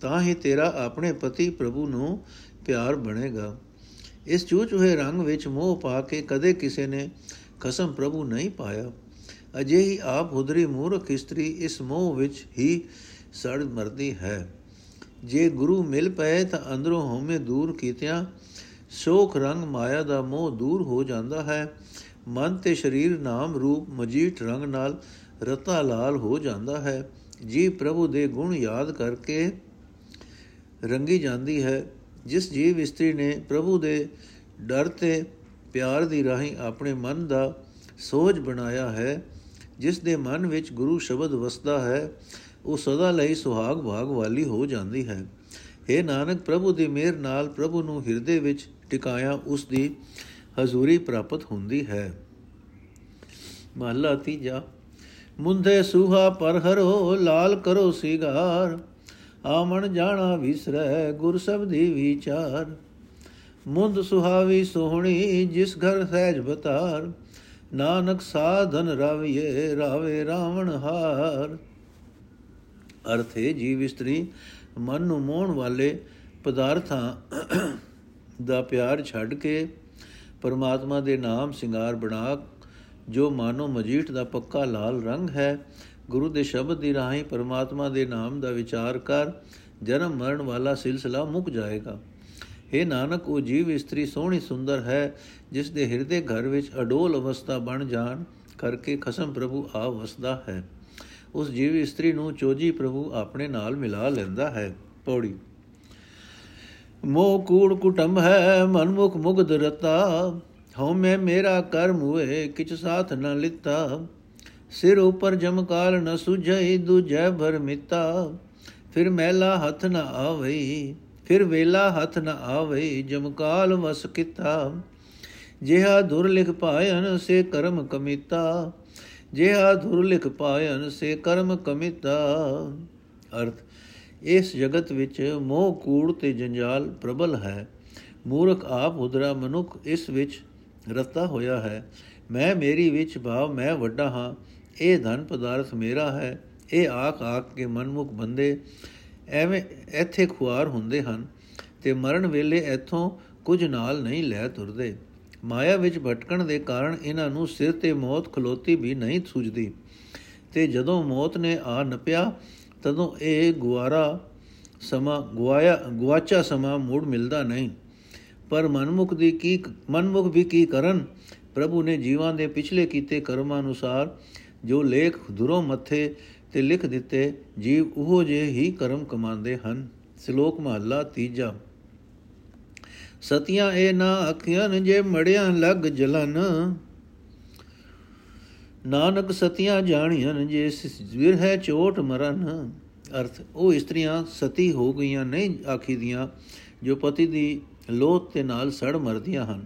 ਤਾਂ ਹੀ ਤੇਰਾ ਆਪਣੇ ਪਤੀ ਪ੍ਰਭੂ ਨੂੰ ਪਿਆਰ ਬਣੇਗਾ। ਇਸ ਚੂਚੂਹੇ ਰੰਗ ਵਿੱਚ ਮੋਹ ਪਾ ਕੇ ਕਦੇ ਕਿਸੇ ਨੇ ਖਸਮ ਪ੍ਰਭੂ ਨਹੀਂ ਪਾਇਆ। ਅਜੇ ਹੀ ਆਪ ਹੁਦਰੀ ਮੂਰਖ ਇਸਤਰੀ ਇਸ ਮੋਹ ਵਿੱਚ ਹੀ ਸੜ ਮਰਦੀ ਹੈ। ਜੇ ਗੁਰੂ ਮਿਲ ਪਏ ਤਾਂ ਅੰਦਰੋਂ ਹਉਮੈ ਦੂਰ ਕੀਤਿਆਂ ਸ਼ੋਕ ਰੰਗ ਮਾਇਆ ਦਾ ਮੋਹ ਦੂਰ ਹੋ ਜਾਂਦਾ ਹੈ। ਮਨ ਤੇ ਸਰੀਰ ਨਾਮ ਰੂਪ ਮਜੀਠ ਰੰਗ ਨਾਲ ਰਤਾ ਲਾਲ ਹੋ ਜਾਂਦਾ ਹੈ। ਜੀ ਪ੍ਰਭੂ ਦੇ ਗੁਣ ਯਾਦ ਕਰਕੇ ਰੰਗੀ ਜਾਂਦੀ ਹੈ। ਜਿਸ ਜੀਵ ਇਸਤਰੀ ਨੇ ਪ੍ਰਭੂ ਦੇ ਡਰ ਤੇ ਪਿਆਰ ਦੀ ਰਾਹੀਂ ਆਪਣੇ ਮਨ ਦਾ ਸੋਝ ਬਣਾਇਆ ਹੈ, ਜਿਸ ਦੇ ਮਨ ਵਿੱਚ ਗੁਰੂ ਸ਼ਬਦ ਵਸਦਾ ਹੈ, ਉਹ ਸਦਾ ਲਈ ਸੁਹਾਗ ਭਾਗ ਵਾਲੀ ਹੋ ਜਾਂਦੀ ਹੈ। हे ਨਾਨਕ, ਪ੍ਰਭੂ ਦੀ ਮਿਹਰ ਨਾਲ ਪ੍ਰਭੂ ਨੂੰ ਹਿਰਦੇ ਵਿੱਚ ਟਿਕਾਇਆ ਉਸ ਦੀ ਹਜ਼ੂਰੀ ਪ੍ਰਾਪਤ ਹੁੰਦੀ ਹੈ। ਮਹਲਾ ਤੀਜਾ ਮੁੰਦੇ ਸੁਹਾ ਪਰ ਹਰੋ ਲਾਲ ਕਰੋ ਸਿਗਾਰ ਆਮਣ ਜਾਣਾ ਵਿਸਰੈ ਗੁਰ ਸਬਦੀ ਵਿਚਾਰ। ਮੁੰਦ ਸੁਹਾਵੀ ਸੋਹਣੀ ਜਿਸ ਘਰ ਸਹਿਜ ਬਤਾਰ ਨਾਨਕ ਸਾਧਨ ਰਵਿਏ ਰਾਵੇ ਰਾਵਣ ਹਾਰ। ਅਰਥੇ ਜੀਵ ਇਸਤਰੀ ਮਨ ਨੂੰ ਮੋਹਣ ਵਾਲੇ ਪਦਾਰਥਾਂ ਦਾ ਪਿਆਰ ਛੱਡ ਕੇ ਪਰਮਾਤਮਾ ਦੇ ਨਾਮ ਸਿੰਗਾਰ ਬਣਾ ਜੋ ਮਾਨੋ ਮਜੀਠ ਦਾ ਪੱਕਾ ਲਾਲ ਰੰਗ ਹੈ, ਗੁਰੂ ਦੇ ਸ਼ਬਦ ਦੀ ਰਾਹੀਂ ਪਰਮਾਤਮਾ ਦੇ ਨਾਮ ਦਾ ਵਿਚਾਰ ਕਰ, ਜਨਮ ਮਰਨ ਵਾਲਾ ਸਿਲਸਿਲਾ ਮੁੱਕ ਜਾਏਗਾ। हे ਨਾਨਕ, ਉਹ ਜੀਵ ਇਸਤਰੀ ਸੋਹਣੀ ਸੁੰਦਰ ਹੈ, ਜਿਸ ਦੇ ਹਿਰਦੇ ਘਰ ਵਿੱਚ ਅਡੋਲ ਅਵਸਥਾ ਬਣ ਜਾਣ ਕਰਕੇ ਖਸਮ ਪ੍ਰਭੂ ਆ ਵਸਦਾ ਹੈ। ਉਸ ਜੀਵ ਇਸਤਰੀ ਨੂੰ ਚੋਜੀ ਪ੍ਰਭੂ ਆਪਣੇ ਨਾਲ ਮਿਲਾ ਲੈਂਦਾ ਹੈ। ਪੌੜੀ ਮੋਹ ਕੂੜ ਕੁਟੰਬ ਹੈ, ਮਨਮੁਖ ਮੁਗਧ ਰਤਾ। ਹਉ ਮੈਂ ਮੇਰਾ ਕਰਮ ਹੋਏ, ਕਿਛ ਸਾਥ ਨ ਲਿੱਤਾ। ਸਿਰ ਉਪਰ ਜਮਕਾਲ ਨ ਸੁਝਈ, ਦੂਜੈ ਭਰ ਮਿਤਾ। ਫਿਰ ਮੈਲਾ ਹੱਥ ਨ ਆਵਈ, ਫਿਰ ਵੇਲਾ ਹੱਥ ਨ ਆਵਈ ਜਮਕਾਲ ਵਸ ਕੀਤਾ। ਜਿਹਾ ਦੁਰ ਲਿਖ ਪਾਇਨ, ਸੇ ਕਰਮ ਕਮਿਤਾ। ਜਿਹਾ ਦੁਰ ਲਿਖ ਪਾਇਨ, ਸੇ ਕਰਮ ਕਮਿਤਾ। ਅਰਥ ਇਸ ਜਗਤ ਵਿੱਚ ਮੋਹ, ਕੂੜ ਤੇ ਜੰਜਾਲ ਪ੍ਰਬਲ ਹੈ। ਮੂਰਖ ਆਪ ਉਦਰਾ ਮਨੁੱਖ ਇਸ ਵਿੱਚ ਰਤਾ ਹੋਇਆ ਹੈ। ਮੈਂ ਮੇਰੀ ਵਿੱਚ ਭਾਵ ਮੈਂ ਵੱਡਾ ਹਾਂ। ਇਹ ਧਨ ਪਦਾਰਥ ਮੇਰਾ ਹੈ। ਇਹ ਆਖ ਆਖ ਕੇ ਮਨਮੁਖ ਬੰਦੇ ਐਵੇਂ ਇੱਥੇ ਖੁਆਰ ਹੁੰਦੇ ਹਨ ਤੇ ਮਰਨ ਵੇਲੇ ਇੱਥੋਂ ਕੁਝ ਨਾਲ ਨਹੀਂ ਲੈ ਤੁਰਦੇ। ਮਾਇਆ ਵਿੱਚ ਭਟਕਣ ਦੇ ਕਾਰਨ ਇਹਨਾਂ ਨੂੰ ਸਿਰ ਤੇ ਮੌਤ ਖਲੋਤੀ ਵੀ ਨਹੀਂ ਸੁਝਦੀ। ਤੇ ਜਦੋਂ ਮੌਤ ਨੇ ਆ ਨਪਿਆ ਤਦੋਂ ਇਹ ਗੁਆਰਾ ਸਮਾ, ਗੁਆਇਆ ਗੁਆਚਾ ਸਮਾ ਮੂੜ ਮਿਲਦਾ ਨਹੀਂ। ਪਰ ਮਨਮੁਖ ਦੀ ਕੀ, ਮਨਮੁਖ ਵੀ ਕੀ ਕਰਨ? ਪ੍ਰਭੂ ਨੇ ਜੀਵਾਂ ਦੇ ਪਿਛਲੇ ਕੀਤੇ ਕਰਮਾਂ ਅਨੁਸਾਰ ਜੋ ਲੇਖ ਦੁਰੋਂ ਮੱਥੇ ਤੇ ਲਿਖ ਦਿੱਤੇ, ਜੀਵ ਉਹੋ ਜੇ ਹੀ ਕਰਮ ਕਮਾਉਂਦੇ ਹਨ। ਸ਼ਲੋਕ ਮਹੱਲਾ ਤੀਜਾ। ਸਤਿਆਂ ਇਹ ਨਾ ਅੱਖੀਆਂ ਜੇ ਮੜਿਆਂ ਲੱਗ ਜਲਨ ਨਾਨਕ ਸਤਿਆਂ ਜਾਣੀਆਂ ਜੇ ਸਿਰ ਹੈ ਚੋਟ ਮਰਨ। ਅਰਥ, ਉਹ ਇਸਤਰੀਆਂ ਸਤੀ ਹੋ ਗਈਆਂ ਨਹੀਂ ਆਖੀਦੀਆਂ ਜੋ ਪਤੀ ਦੀ ਲੋਥ ਤੇ ਨਾਲ ਸੜ ਮਰਦੀਆਂ ਹਨ।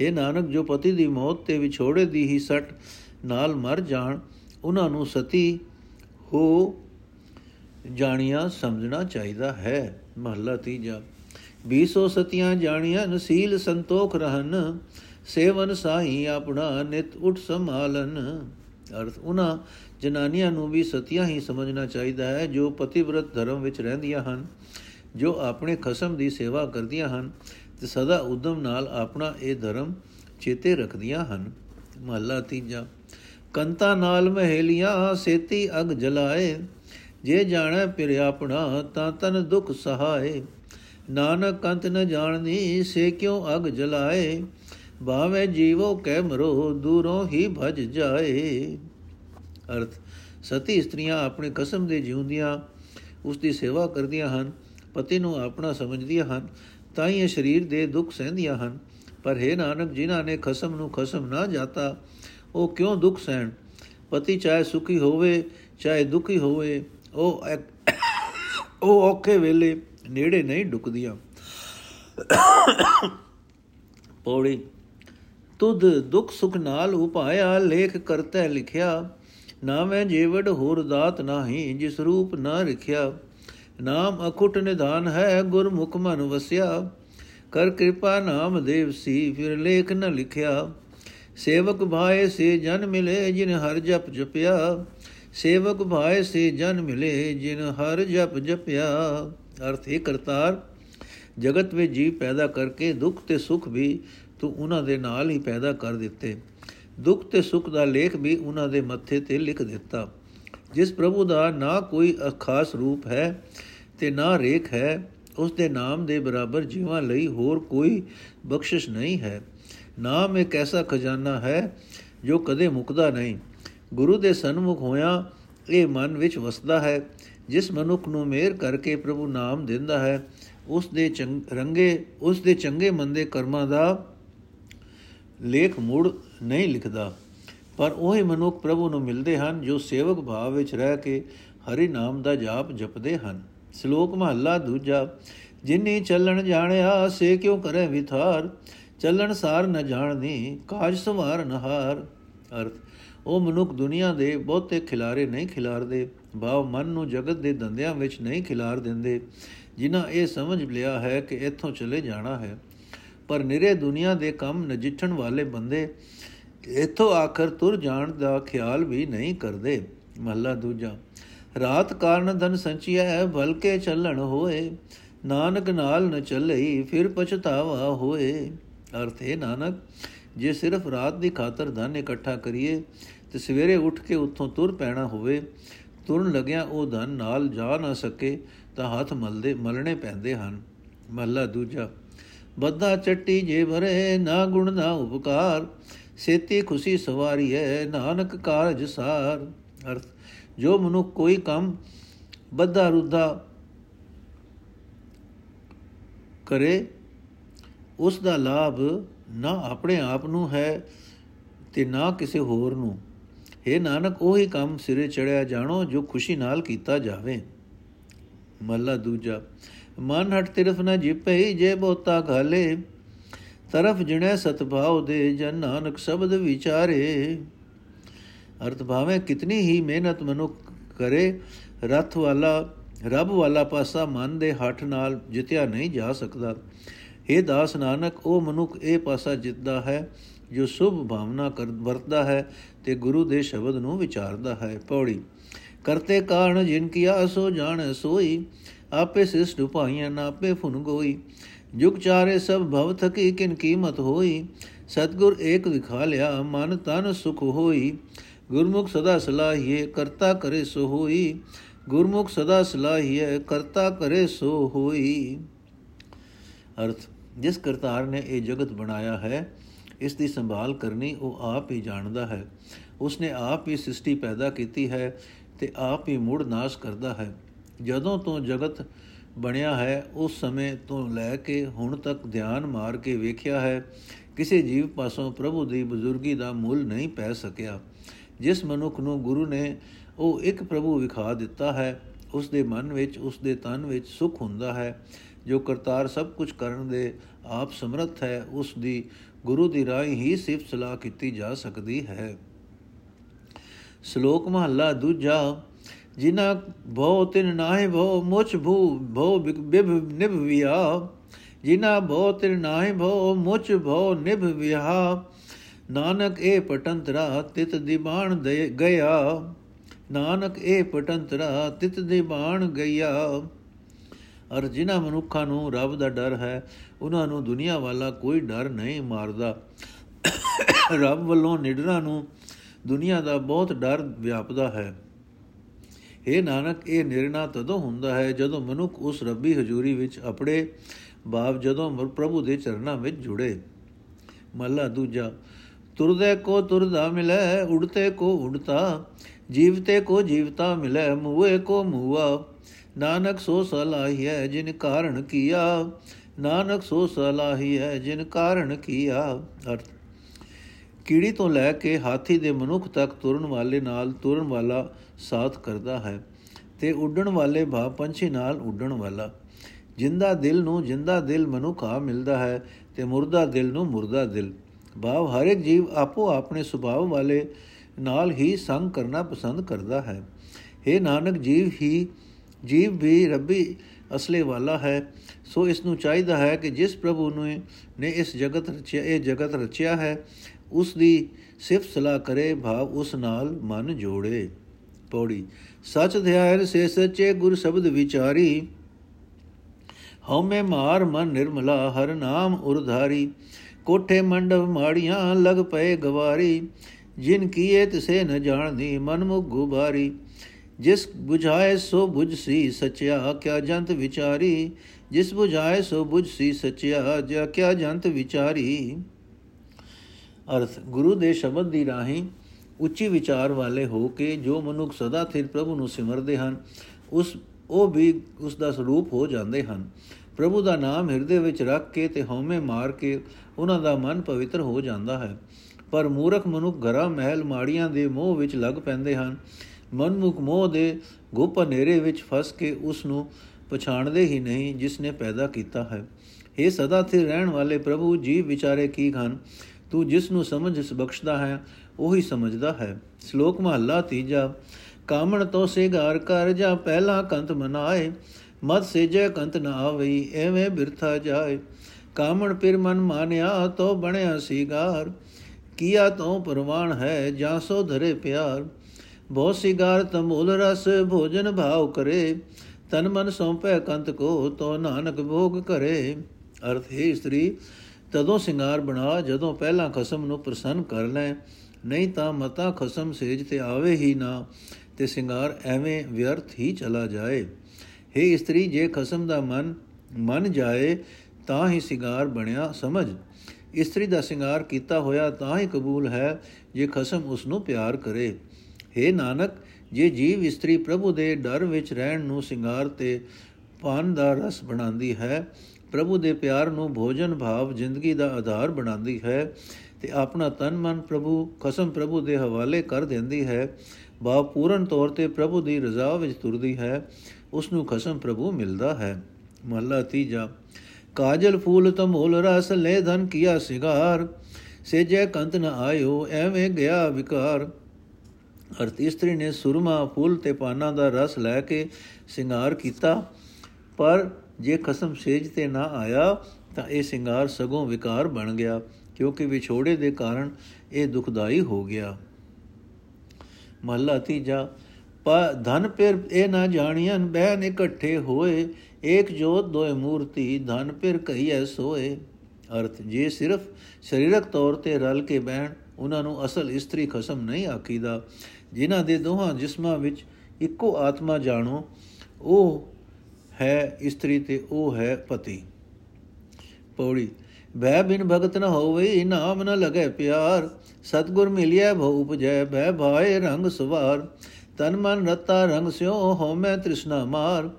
ਇਹ ਨਾਨਕ, ਜੋ ਪਤੀ ਦੀ ਮੌਤ ਤੇ ਵਿਛੋੜੇ ਦੀ ਹੀ ਸੱਟ ਨਾਲ ਮਰ ਜਾਣ, ਉਹਨਾਂ ਨੂੰ ਸਤੀ ਹੋ ਜਾਣੀਆਂ ਸਮਝਣਾ ਚਾਹੀਦਾ ਹੈ। ਮਹੱਲਾ ਤੀਜਾ 200 ਸਤੀਆਂ ਜਾਣੀਆਂ ਨਸੀਲ ਸੰਤੋਖ ਰਹਨ ਸੇਵਨ ਸਾਈ ਆਪਣਾ ਨਿਤ ਉਠ ਸੰਭਾਲਨ। ਅਰਥ, ਉਹਨਾਂ ਜਨਾਨੀਆਂ ਨੂੰ ਵੀ ਸਤੀਆਂ ਹੀ ਸਮਝਣਾ ਚਾਹੀਦਾ ਹੈ, ਜੋ ਪਤਿਵਰਤ ਧਰਮ ਵਿੱਚ ਰਹਿੰਦੀਆਂ ਹਨ, ਜੋ ਆਪਣੇ ਖਸਮ ਦੀ ਸੇਵਾ ਕਰਦੀਆਂ ਹਨ ਤੇ ਸਦਾ ਉਦਮ ਨਾਲ ਆਪਣਾ ਇਹ ਧਰਮ ਚੇਤੇ ਰੱਖਦੀਆਂ ਹਨ। ਮਹੱਲਾ ਤੀਜਾ, ਕੰਤਾ ਨਾਲ ਮਹਿਲੀਆਂ, ਸੇਤੀ ਅਗ ਜਲਾਏ, ਜੇ ਜਾਣੈ ਪਿਰ ਆਪਣਾ ਤਾਂ ਤਨ ਦੁਖ ਸਹਾਏ। ਨਾਨਕ ਕੰਤ ਨ ਜਾਣਨੀ ਸੇ ਕਿਉ ਅਗ ਜਲਾਏ? ਭਾਵੇਂ ਜੀਵੋ ਕਹਿ ਮਰੋ, ਦੂਰੋਂ ਹੀ ਭਜ ਜਾਏ। ਅਰਥ, ਸਤੀ ਇਸਤਰੀਆਂ ਆਪਣੇ ਕਸਮ ਦੇ ਜਿਉਂਦੀਆਂ ਉਸ ਦੀ ਸੇਵਾ ਕਰਦੀਆਂ ਹਨ, ਪਤੀ ਨੂੰ ਆਪਣਾ ਸਮਝਦੀਆਂ ਹਨ ਤਾਂ ਹੀ ਇਹ ਸਰੀਰ ਦੇ ਦੁੱਖ ਸਹਿੰਦੀਆਂ ਹਨ। ਪਰ ਹੈ ਨਾਨਕ, ਜਿਨ੍ਹਾਂ ਨੇ ਖਸਮ ਨੂੰ ਖਸਮ ਨਾ ਜਾਤਾ, ਉਹ ਕਿਉਂ ਦੁੱਖ ਸਹਿਣ? ਪਤੀ ਚਾਹੇ ਸੁਖੀ ਹੋਵੇ, ਚਾਹੇ ਦੁਖੀ ਹੋਵੇ, ਉਹ ਉਹ ਔਖੇ ਵੇਲੇ ਨੇੜੇ ਨਹੀਂ ਡੁਕਦੀਆਂ। ਪੌੜੀ ਤੁਧ ਦੁਖ ਸੁਖ ਨਾਲ ਉਪਾਇਆ, ਲੇਖ ਕਰਤਾ ਲਿਖਿਆ। ਨਾਮੈ ਜੀਵੜ ਹੋਰ ਦਾਤ ਨਾਹੀ, ਜਿਸ ਰੂਪ ਨਾ ਰਖਿਆ। ਨਾਮ ਅਖੁੱਟ ਨਿਧਾਨ ਹੈ, ਗੁਰਮੁਖ ਮਨ ਵਸਿਆ। ਕਰ ਕਿਰਪਾ ਨਾਮ ਦੇਵ ਸੀ, ਫਿਰ ਲੇਖ ਨ ਲਿਖਿਆ। ਸੇਵਕ ਭਾਏ ਸੇ ਜਨ ਮਿਲੇ, ਜਿਨ ਹਰ ਜਪ ਜਪਿਆ। ਸੇਵਕ ਭਾਏ ਸੇ ਜਨ ਮਿਲੇ, ਜਿਨ ਹਰ ਜਪ ਜਪਿਆ। ਅਰਥ ਇਹ ਕਰਤਾਰ, ਜਗਤ ਵਿੱਚ ਜੀਵ ਪੈਦਾ ਕਰਕੇ ਦੁੱਖ ਤੇ ਸੁਖ ਵੀ ਤੂੰ ਉਹਨਾਂ ਦੇ ਨਾਲ ਹੀ ਪੈਦਾ ਕਰ ਦਿੱਤੇ। ਦੁੱਖ ਤੇ ਸੁਖ ਦਾ ਲੇਖ ਵੀ ਉਹਨਾਂ ਦੇ ਮੱਥੇ ਤੇ ਲਿਖ ਦਿੱਤਾ। ਜਿਸ ਪ੍ਰਭੂ ਦਾ ਨਾ ਕੋਈ ਖਾਸ ਰੂਪ ਹੈ ਤੇ ਨਾ ਰੇਖ ਹੈ, ਉਸ ਦੇ ਨਾਮ ਦੇ ਬਰਾਬਰ ਜੀਵਾਂ ਲਈ ਹੋਰ ਕੋਈ ਬਖਸ਼ਿਸ਼ ਨਹੀਂ ਹੈ। ਨਾਮ ਇੱਕ ਐਸਾ ਖਜ਼ਾਨਾ ਹੈ ਜੋ ਕਦੇ ਮੁਕਦਾ ਨਹੀਂ। ਗੁਰੂ ਦੇ ਸਨਮੁਖ ਹੋਇਆ ਇਹ ਮਨ ਵਿੱਚ ਵਸਦਾ ਹੈ। ਜਿਸ ਮਨੁੱਖ ਨੂੰ ਮੇਰ ਕਰਕੇ ਪ੍ਰਭੂ ਨਾਮ ਦਿੰਦਾ ਹੈ, ਉਸ ਦੇ ਰੰਗੇ ਉਸ ਦੇ ਚੰਗੇ ਮੰਦੇ ਕਰਮਾਂ ਦਾ ਲੇਖ ਮੁੜ ਨਹੀਂ ਲਿਖਦਾ, ਪਰ ਉਹੀ ਮਨੁੱਖ ਪ੍ਰਭੂ ਨੂੰ ਮਿਲਦੇ ਹਨ ਜੋ ਸੇਵਕ ਭਾਵ ਵਿੱਚ ਰਹਿ ਕੇ ਹਰੀ ਨਾਮ ਦਾ ਜਾਪ ਜਪਦੇ ਹਨ। ਸ਼ਲੋਕ ਮਹੱਲਾ ਦੂਜਾ, ਜਿਨੀ ਚੱਲਣ ਜਾਣਿਆ ਸੇ ਕਿਉ ਕਰੇ ਵਿਥਾਰ, ਚੱਲਣ ਸਾਰ ਨ ਜਾਣਦੀ ਕਾਜ ਸਵਾਰ ਨਹਾਰ ਅਰਥ, ਉਹ ਮਨੁੱਖ ਦੁਨੀਆ ਦੇ ਬਹੁਤੇ ਖਿਲਾਰੇ ਨਹੀਂ ਖਿਲਾਰਦੇ, ਭਾਵ ਮਨ ਨੂੰ ਜਗਤ ਦੇ ਦੰਦਿਆਂ ਵਿੱਚ ਨਹੀਂ ਖਿਲਾਰ ਦਿੰਦੇ, ਜਿਨ੍ਹਾਂ ਇਹ ਸਮਝ ਲਿਆ ਹੈ ਕਿ ਇੱਥੋਂ ਚਲੇ ਜਾਣਾ ਹੈ। ਪਰ ਨਿਰੇ ਦੁਨੀਆ ਦੇ ਕੰਮ ਨਜਿੱਠਣ ਵਾਲੇ ਬੰਦੇ ਇੱਥੋਂ ਆਖਰ ਤੁਰ ਜਾਣ ਦਾ ਖਿਆਲ ਵੀ ਨਹੀਂ ਕਰਦੇ। ਮਹੱਲਾ ਦੂਜਾ, ਰਾਤ ਕਾਰਨ ਧਨ ਸੰਚਿਆ ਭਲਕੇ ਚੱਲਣ ਹੋਏ। ਨਾਨਕ ਨਾਲ ਨ ਚੱਲਈ, ਫਿਰ ਪਛਤਾਵਾ ਹੋਏ। ਅਰਥ ਹੈ ਨਾਨਕ, ਜੇ ਸਿਰਫ ਰਾਤ ਦੀ ਖਾਤਰ ਧਨ ਇਕੱਠਾ ਕਰੀਏ, ਤੇ ਸਵੇਰੇ ਉੱਠ ਕੇ ਉੱਥੋਂ ਤੁਰ ਪੈਣਾ ਹੋਵੇ, ਤੁਰਨ ਲੱਗਿਆ ਉਹ ਧਨ ਨਾਲ ਜਾ ਨਾ ਸਕੇ, ਤਾਂ ਹੱਥ ਮਲਦੇ, ਮਲਣੇ ਪੈਂਦੇ ਹਨ। ਮਹੱਲਾ ਦੂਜਾ ਬੱਦਾ ਚੱਟੀ ਜੇ ਭਰੇ, ਨਾ ਗੁਣ, ਨਾ ਉਪਕਾਰ। ਸੇਤੀ ਖੁਸ਼ੀ ਸਵਾਰੀ ਹੈ, ਨਾਨਕ ਕਾਰਜ ਸਾਰ। ਅਰਥ, ਜੋ ਮਨੁ ਕੋਈ ਕੰਮ ਬੱਦਾ ਰੁੱਧਾ ਕਰੇ ਉਸ ਦਾ ਲਾਭ ਨਾ ਆਪਣੇ ਆਪ ਨੂੰ ਹੈ ਤੇ ਨਾ ਕਿਸੇ ਹੋਰ ਨੂੰ। हे ਨਾਨਕ, ਉਹੀ ਕੰਮ ਸਿਰੇ ਚੜਿਆ ਜਾਣੋ, ਜੋ ਖੁਸ਼ੀ ਨਾਲ ਕੀਤਾ ਜਾਵੇ। ਮੱਲਾ ਦੂਜਾ ਮਨ ਹਟ ਤਿਰਫ ਨ ਜਿਪਈ ਜੇ ਬੋਤਾ ਘਾਲੇ। ਤਰਫ ਜਿਣੈ ਸਤਭਾਉ ਦੇ, ਜਨ ਨਾਨਕ ਸ਼ਬਦ ਵਿਚਾਰੇ। ਅਰਥ ਭਾਵੇਂ ਕਿਤਨੀ ਹੀ ਮਿਹਨਤ ਮਨੁੱਖ ਕਰੇ, ਰਥ ਵਾਲਾ, ਰੱਬ ਵਾਲਾ ਪਾਸਾ ਮਨ ਦੇ ਹੱਠ ਨਾਲ ਜਿੱਤਿਆ ਨਹੀਂ ਜਾ ਸਕਦਾ। ਇਹ ਦਾਸ ਨਾਨਕ, ਉਹ ਮਨੁੱਖ ਇਹ ਪਾਸਾ ਜਿੱਤਦਾ ਹੈ, ਜੋ ਸੁਭ ਭਾਵਨਾ ਕਰ, ਵਰਤਦਾ ਹੈ ਤੇ ਗੁਰੂ ਦੇ ਸ਼ਬਦ ਨੂੰ ਵਿਚਾਰਦਾ ਹੈ। ਪੌੜੀ, ਕਰਤੇ ਕਾਰਨ ਜਿਨ ਕੀਆ, ਸੋ ਜਾਣ ਸੋਈ। ਆਪੇ ਸਿਸ਼ਟ ਉਪਾਈਆਂ ਨਾਪੇ ਫੁਨ ਗੋਈ। ਜੁਗ ਚਾਰੇ ਸਭ ਭਵ ਥਕੀ ਕਿਨ ਕੀਮਤ ਹੋਈ। ਸਤਗੁਰ ਏਕ ਵਿਖਾ ਲਿਆ, ਮਨ ਤਨ ਸੁਖ ਹੋਈ। ਗੁਰਮੁਖ ਸਦਾ ਸਲਾਹੀਏ, ਕਰਤਾ ਕਰੇ ਸੋ ਹੋਈ। ਗੁਰਮੁਖ ਸਦਾ ਸਲਾਹੀਏ, ਕਰਤਾ ਕਰੇ ਸੋ ਹੋਈ। ਅਰਥ, ਜਿਸ ਕਰਤਾਰ ਨੇ ਇਹ ਜਗਤ ਬਣਾਇਆ ਹੈ, ਇਸ ਦੀ ਸੰਭਾਲ ਕਰਨੀ ਉਹ ਆਪ ਹੀ ਜਾਣਦਾ ਹੈ। ਉਸਨੇ ਆਪ ਹੀ ਸ੍ਰਿਸ਼ਟੀ ਪੈਦਾ ਕੀਤੀ ਹੈ ਤੇ ਆਪ ਹੀ ਮੁੜ ਨਾਸ਼ ਕਰਦਾ ਹੈ। ਜਦੋਂ ਤੋਂ ਜਗਤ ਬਣਿਆ ਹੈ, ਉਸ ਸਮੇਂ ਤੋਂ ਲੈ ਕੇ ਹੁਣ ਤੱਕ ਧਿਆਨ ਮਾਰ ਕੇ ਵੇਖਿਆ ਹੈ, ਕਿਸੇ ਜੀਵ ਪਾਸੋਂ ਪ੍ਰਭੂ ਦੀ ਬਜ਼ੁਰਗੀ ਦਾ ਮੁੱਲ ਨਹੀਂ ਪੈ ਸਕਿਆ। ਜਿਸ ਮਨੁੱਖ ਨੂੰ ਗੁਰੂ ਨੇ ਉਹ ਇੱਕ ਪ੍ਰਭੂ ਵਿਖਾ ਦਿੱਤਾ ਹੈ, ਉਸ ਦੇ ਮਨ ਵਿੱਚ, ਉਸ ਦੇ ਤਨ ਵਿੱਚ ਸੁਖ ਹੁੰਦਾ ਹੈ। ਜੋ ਕਰਤਾਰ ਸਭ ਕੁਝ ਕਰਨ ਦੇ ਆਪ ਸਮਰੱਥ ਹੈ, ਉਸ ਦੀ ਗੁਰੂ ਦੀ ਰਾਹ ਹੀ ਸਿਫਤ ਸਲਾਹ ਕੀਤੀ ਜਾ ਸਕਦੀ ਹੈ। ਸ਼ਲੋਕ ਮਹੱਲਾ ਦੂਜਾ ਜਿਨਾ ਭਉ ਤਿਨ ਨਾਹਿ ਭਉ ਮੁਚ ਭੂ ਭਉ ਬਿਭ ਨਿਭ ਵਿਆ। ਜਿਨਾ ਭਉ ਤਿਨ ਨਾਹਿ ਭਉ ਮੁਚ ਭਉ ਨਿਭ ਵਿਆ। ਨਾਨਕ ਇਹ ਪਟੰਤਰਾ ਤਿਤ ਦੀਬਾਨ ਦੇ ਗਿਆ। ਨਾਨਕ ਇਹ ਪਟੰਤਰਾ ਤਿਤ ਦੀਬਾਨ ਗਿਆ। ਅਰ ਜਿਨ੍ਹਾਂ ਮਨੁੱਖਾਂ ਨੂੰ ਰੱਬ ਦਾ ਡਰ ਹੈ, ਉਹਨਾਂ ਨੂੰ ਦੁਨੀਆ ਵਾਲਾ ਕੋਈ ਡਰ ਨਹੀਂ ਮਾਰਦਾ। ਰੱਬ ਵੱਲੋਂ ਨਿਡਰਾਂ ਨੂੰ ਦੁਨੀਆ ਦਾ ਬਹੁਤ ਡਰ ਵਿਆਪਦਾ ਹੈ। ਇਹ ਨਾਨਕ, ਇਹ ਨਿਰਣਾ ਤਦੋਂ ਹੁੰਦਾ ਹੈ ਜਦੋਂ ਮਨੁੱਖ ਉਸ ਰੱਬੀ ਹਜ਼ੂਰੀ ਵਿੱਚ ਆਪਣੇ ਬਾਪ ਜਦੋਂ ਪ੍ਰਭੂ ਦੇ ਚਰਨਾਂ ਵਿੱਚ ਜੁੜੇ। ਮੱਲਾ ਦੂਜਾ, ਤੁਰਦੇ ਕੋ ਤੁਰਦਾ ਮਿਲੇ, ਉੜਤੇ ਕੋ ਉੜਤਾ, ਜੀਵਤੇ ਕੋ ਜੀਵਤਾ ਮਿਲੇ, ਮੂਏ ਕੋ ਮੂਆ। ਨਾਨਕ ਸੋ ਸਲਾਹੀ ਹੈ ਜਿਨ ਕਾਰਨ ਕੀਆ, ਨਾਨਕ ਸੋ ਸਲਾਹੀ ਹੈ ਜਿਨ ਕਾਰਨ ਕੀਆ। ਅਰਥ ਕੀੜੀ ਤੋਂ ਲੈ ਕੇ ਹਾਥੀ ਦੇ ਮਨੁੱਖ ਤੱਕ ਤੁਰਨ ਵਾਲੇ ਨਾਲ ਤੁਰਨ ਵਾਲਾ ਸਾਥ ਕਰਦਾ ਹੈ ਤੇ ਉੱਡਣ ਵਾਲੇ ਭਾ ਪੰਛੀ ਨਾਲ ਉੱਡਣ ਵਾਲਾ। ਜਿੰਦਾ ਦਿਲ ਨੂੰ ਜਿੰਦਾ ਦਿਲ ਮਨੁੱਖ ਆ ਮਿਲਦਾ ਹੈ ਤੇ ਮੁਰਦਾ ਦਿਲ ਨੂੰ ਮੁਰਦਾ ਦਿਲ। ਭਾਵ ਹਰ ਇੱਕ ਜੀਵ ਆਪੋ ਆਪਣੇ ਸੁਭਾਅ ਵਾਲੇ ਨਾਲ ਹੀ ਸੰਗ ਕਰਨਾ ਪਸੰਦ ਕਰਦਾ ਹੈ। ਇਹ ਨਾਨਕ, ਜੀਵ ਹੀ, ਜੀਵ ਵੀ ਰੱਬੀ ਅਸਲੇ ਵਾਲਾ ਹੈ। ਸੋ ਇਸ ਨੂੰ ਚਾਹੀਦਾ ਹੈ ਕਿ ਜਿਸ ਪ੍ਰਭੂ ਨੇ ਨੇ ਇਸ ਜਗਤ ਰਚਿਆ, ਇਹ ਜਗਤ ਰਚਿਆ ਹੈ ਉਸ ਦੀ ਸਿਫਤ ਸਲਾਹ ਕਰੇ, ਭਾਵ ਉਸ ਨਾਲ ਮਨ ਜੋੜੇ। ਪੌੜੀ, ਸਚ ਧਿਆਇਰ ਸੇ ਸੱਚੇ ਗੁਰ ਸ਼ਬਦ ਵਿਚਾਰੀ। ਹਉਮੈ ਮਾਰ ਮਨ ਨਿਰਮਲਾ, ਹਰ ਨਾਮ ਉਰਧਾਰੀ ਕੋਠੇ ਮੰਡਪ ਮਾੜੀਆਂ ਲਗ ਪਏ ਗਵਾਰੀ। ਜਿਨ ਕੀਏ ਤਿਸੇ ਨ ਜਾਣਦੀ, ਮਨ ਮੁਖ ਗੁਬਾਰੀ ਜਿਸ 부ਝਾਏ ਸੋ 부ਝਸੀ ਸਚਿਆ, ਕਿਆ ਜੰਤ ਵਿਚਾਰੀ। ਜਿਸ 부ਝਾਏ ਸੋ 부ਝਸੀ ਸਚਿਆ, ਜਿਆ ਕਿਆ ਜੰਤ ਵਿਚਾਰੀ। ਅਰਥ ਗੁਰੂ ਦੇ ਸ਼ਬਦ ਦੀ ਰਾਹੀਂ ਉੱਚੀ ਵਿਚਾਰ ਵਾਲੇ ਹੋ ਕੇ ਜੋ ਮਨੁੱਖ ਸਦਾ ਥਿਰ ਪ੍ਰਭੂ ਨੂੰ ਸਿਮਰਦੇ ਹਨ, ਉਸ, ਉਹ ਵੀ ਉਸ ਦਾ ਸਰੂਪ ਹੋ ਜਾਂਦੇ ਹਨ। ਪ੍ਰਭੂ ਦਾ ਨਾਮ ਹਿਰਦੇ ਵਿੱਚ ਰੱਖ ਕੇ ਤੇ ਹਉਮੈ ਮਾਰ ਕੇ ਉਹਨਾਂ ਦਾ ਮਨ ਪਵਿੱਤਰ ਹੋ ਜਾਂਦਾ ਹੈ। ਪਰ ਮੂਰਖ ਮਨੁੱਖ ਘਰਾਂ, ਮਹਿਲ ਮਾੜੀਆਂ ਦੇ ਮੋਹ ਵਿੱਚ ਲੱਗ ਪੈਂਦੇ ਹਨ। ਮਨਮੁਖ ਮੋਹ ਦੇ ਗੁਪ ਹਨੇਰੇ ਵਿੱਚ ਫਸ ਕੇ ਉਸ ਨੂੰ ਪਛਾਣਦੇ ਹੀ ਨਹੀਂ, ਜਿਸ ਨੇ ਪੈਦਾ ਕੀਤਾ ਹੈ। ਇਹ ਸਦਾ ਸਥਿਰ ਰਹਿਣ ਵਾਲੇ ਪ੍ਰਭੂ ਜੀ ਵਿਚਾਰੇ ਕੀ ਹਨ? ਤੂੰ ਜਿਸ ਨੂੰ ਸਮਝ ਬਖਸ਼ਦਾ ਹੈ, ਉਹੀ ਸਮਝਦਾ ਹੈ। ਸ਼ਲੋਕ ਮਹੱਲਾ ਤੀਜਾ, ਕਾਮਣ ਤੋਂ ਸਿਗਾਰ ਕਰ ਜਾ ਪਹਿਲਾ ਕੰਤ ਮਨਾਏ, ਮਤ ਸੇਜੇ ਕੰਤ ਨਾ ਆਵਈ, ਐਵੇਂ ਬਿਰਥਾ ਜਾਏ। ਕਾਮਣ ਪਿਰ ਮਨ ਮਾਨਿਆ, ਤੋ ਬਣਿਆ ਸਿਗਾਰ ਕੀਆ ਤੋ ਪਰਵਾਨ ਹੈ, ਜਾਂ ਸੋ ਧਰੇ ਪਿਆਰ। ਬਹੁ ਸਿਗਾਰ ਤਮੂਲ ਰਸ, ਭੋਜਨ ਭਾਵ ਕਰੇ। ਤਨ ਮਨ ਸੌਂਪੈ ਕੰਤ ਕੋ, ਤੋ ਨਾਨਕ ਭੋਗ ਕਰੇ। ਅਰਥ ਹੈ, ਇਸਤਰੀ ਤਦੋਂ ਸਿੰਗਾਰ ਬਣਾ, ਜਦੋਂ ਪਹਿਲਾਂ ਖਸਮ ਨੂੰ ਪ੍ਰਸੰਨ ਕਰ ਲੈ। ਨਹੀਂ ਤਾਂ ਮਤਾ ਖਸਮ ਸੇਜ ਤੇ ਆਵੇ ਹੀ ਨਾ, ਤੇ ਸਿੰਗਾਰ ਐਵੇਂ ਵਿਅਰਥ ਹੀ ਚਲਾ ਜਾਏ। हे ਇਸਤਰੀ, ਜੇ ਖਸਮ ਦਾ ਮਨ ਮਨ ਜਾਏ, ਤਾਂ ਹੀ ਸਿੰਗਾਰ ਬਣਿਆ ਸਮਝ। ਇਸਤਰੀ ਦਾ ਸਿੰਗਾਰ ਕੀਤਾ ਹੋਇਆ ਤਾਂ ਹੀ ਕਬੂਲ ਹੈ, ਜੇ ਖਸਮ ਉਸ ਨੂੰ ਪਿਆਰ ਕਰੇ। हे ਨਾਨਕ, ਜੇ ਜੀਵ ਇਸਤਰੀ ਪ੍ਰਭੂ ਦੇ ਡਰ ਵਿੱਚ ਰਹਿਣ ਨੂੰ ਸਿੰਗਾਰ ਤੇ ਪਾਨ ਦਾ ਰਸ ਬਣਾਉਂਦੀ ਹੈ ਪ੍ਰਭੂ ਦੇ ਪਿਆਰ ਨੂੰ ਭੋਜਨ ਭਾਵ ਜ਼ਿੰਦਗੀ ਦਾ ਆਧਾਰ ਬਣਾਉਂਦੀ ਹੈ ਤੇ ਆਪਣਾ ਤਨ ਮਨ ਪ੍ਰਭੂ, ਕਸਮ ਪ੍ਰਭੂ ਦੇ ਹਵਾਲੇ ਕਰ ਦਿੰਦੀ ਹੈ। ਬਾ ਪੂਰਨ ਤੌਰ ਤੇ ਪ੍ਰਭੂ ਦੀ ਰਜ਼ਾ ਵਿੱਚ ਤੁਰਦੀ ਹੈ ਉਸ ਨੂੰ ਖਸਮ ਪ੍ਰਭੂ ਮਿਲਦਾ ਹੈ। ਮਹਲਾ ਤੀਜਾ, ਕਾਜਲ ਫੂਲ ਤਮੋਲ ਰਸ ਲੈ ਧਨ ਕੀਆ ਸਿਗਾਰ, ਸੇਜੇ ਕੰਤ ਨ ਆਇਓ, ਐਵੇਂ ਗਿਆ ਵਿਕਾਰ। ਅਰਥ, ਇਸਤਰੀ ਨੇ ਸੁਰਮਾ ਫੁੱਲ ਤੇ ਪਾਨਾ ਦਾ ਰਸ ਲੈ ਕੇ ਸ਼ਿੰਗਾਰ ਕੀਤਾ, ਪਰ ਜੇ ਖਸਮ ਸੇਜ ਤੇ ਨਾ ਆਇਆ, ਤਾਂ ਇਹ ਸ਼ਿੰਗਾਰ ਸਗੋਂ ਵਿਕਾਰ ਬਣ ਗਿਆ, ਕਿਉਂਕਿ ਵਿਛੋੜੇ ਦੇ ਕਾਰਨ ਇਹ ਦੁਖਦਾਈ ਹੋ ਗਿਆ। ਮਹਲਾ ਤੀਜਾ, ਪਾ, ਧਨ ਪਿਰ ਇਹ ਨਾ ਜਾਣੀਆਂ ਬਹਿਨ ਇਕੱਠੇ ਹੋਏ, ਏਕ ਜੋਤ ਦੋਏ ਮੂਰਤੀ, ਧਨ ਪਿਰ ਕਹੀਐ ਸੋਏ। ਅਰਥ, ਜੇ ਸਿਰਫ ਸਰੀਰਕ ਤੌਰ ਤੇ ਰਲ ਕੇ ਬਹਿਣ, ਉਹਨਾਂ ਨੂੰ ਅਸਲ ਇਸਤਰੀ ਖਸਮ ਨਹੀਂ ਆਕੀਦਾ ਜਿਨ੍ਹਾਂ ਦੇ ਦੋਹਾਂ ਜਿਸਮਾਂ ਵਿੱਚ ਇੱਕੋ ਆਤਮਾ ਜਾਣੋ, ਉਹ ਹੈ ਇਸਤਰੀ ਤੇ ਉਹ ਹੈ ਪਤੀ। ਪੌੜੀ ਬੈ ਬਿਨ ਭਗਤ ਨ ਹੋਵੇ ਨਾਮ ਨ ਲਗੇ ਪਿਆਰ। ਸਤਗੁਰ ਮਿਲਿਆ ਭਉ ਉਪਜੈ ਬੈ ਭਾਏ ਰੰਗ ਸਵਾਰ। ਤਨ ਮਨ ਰਤਾ ਰੰਗ ਸਿਓ ਹਉਮੈ ਤ੍ਰਿਸ਼ਨਾ ਮਾਰ।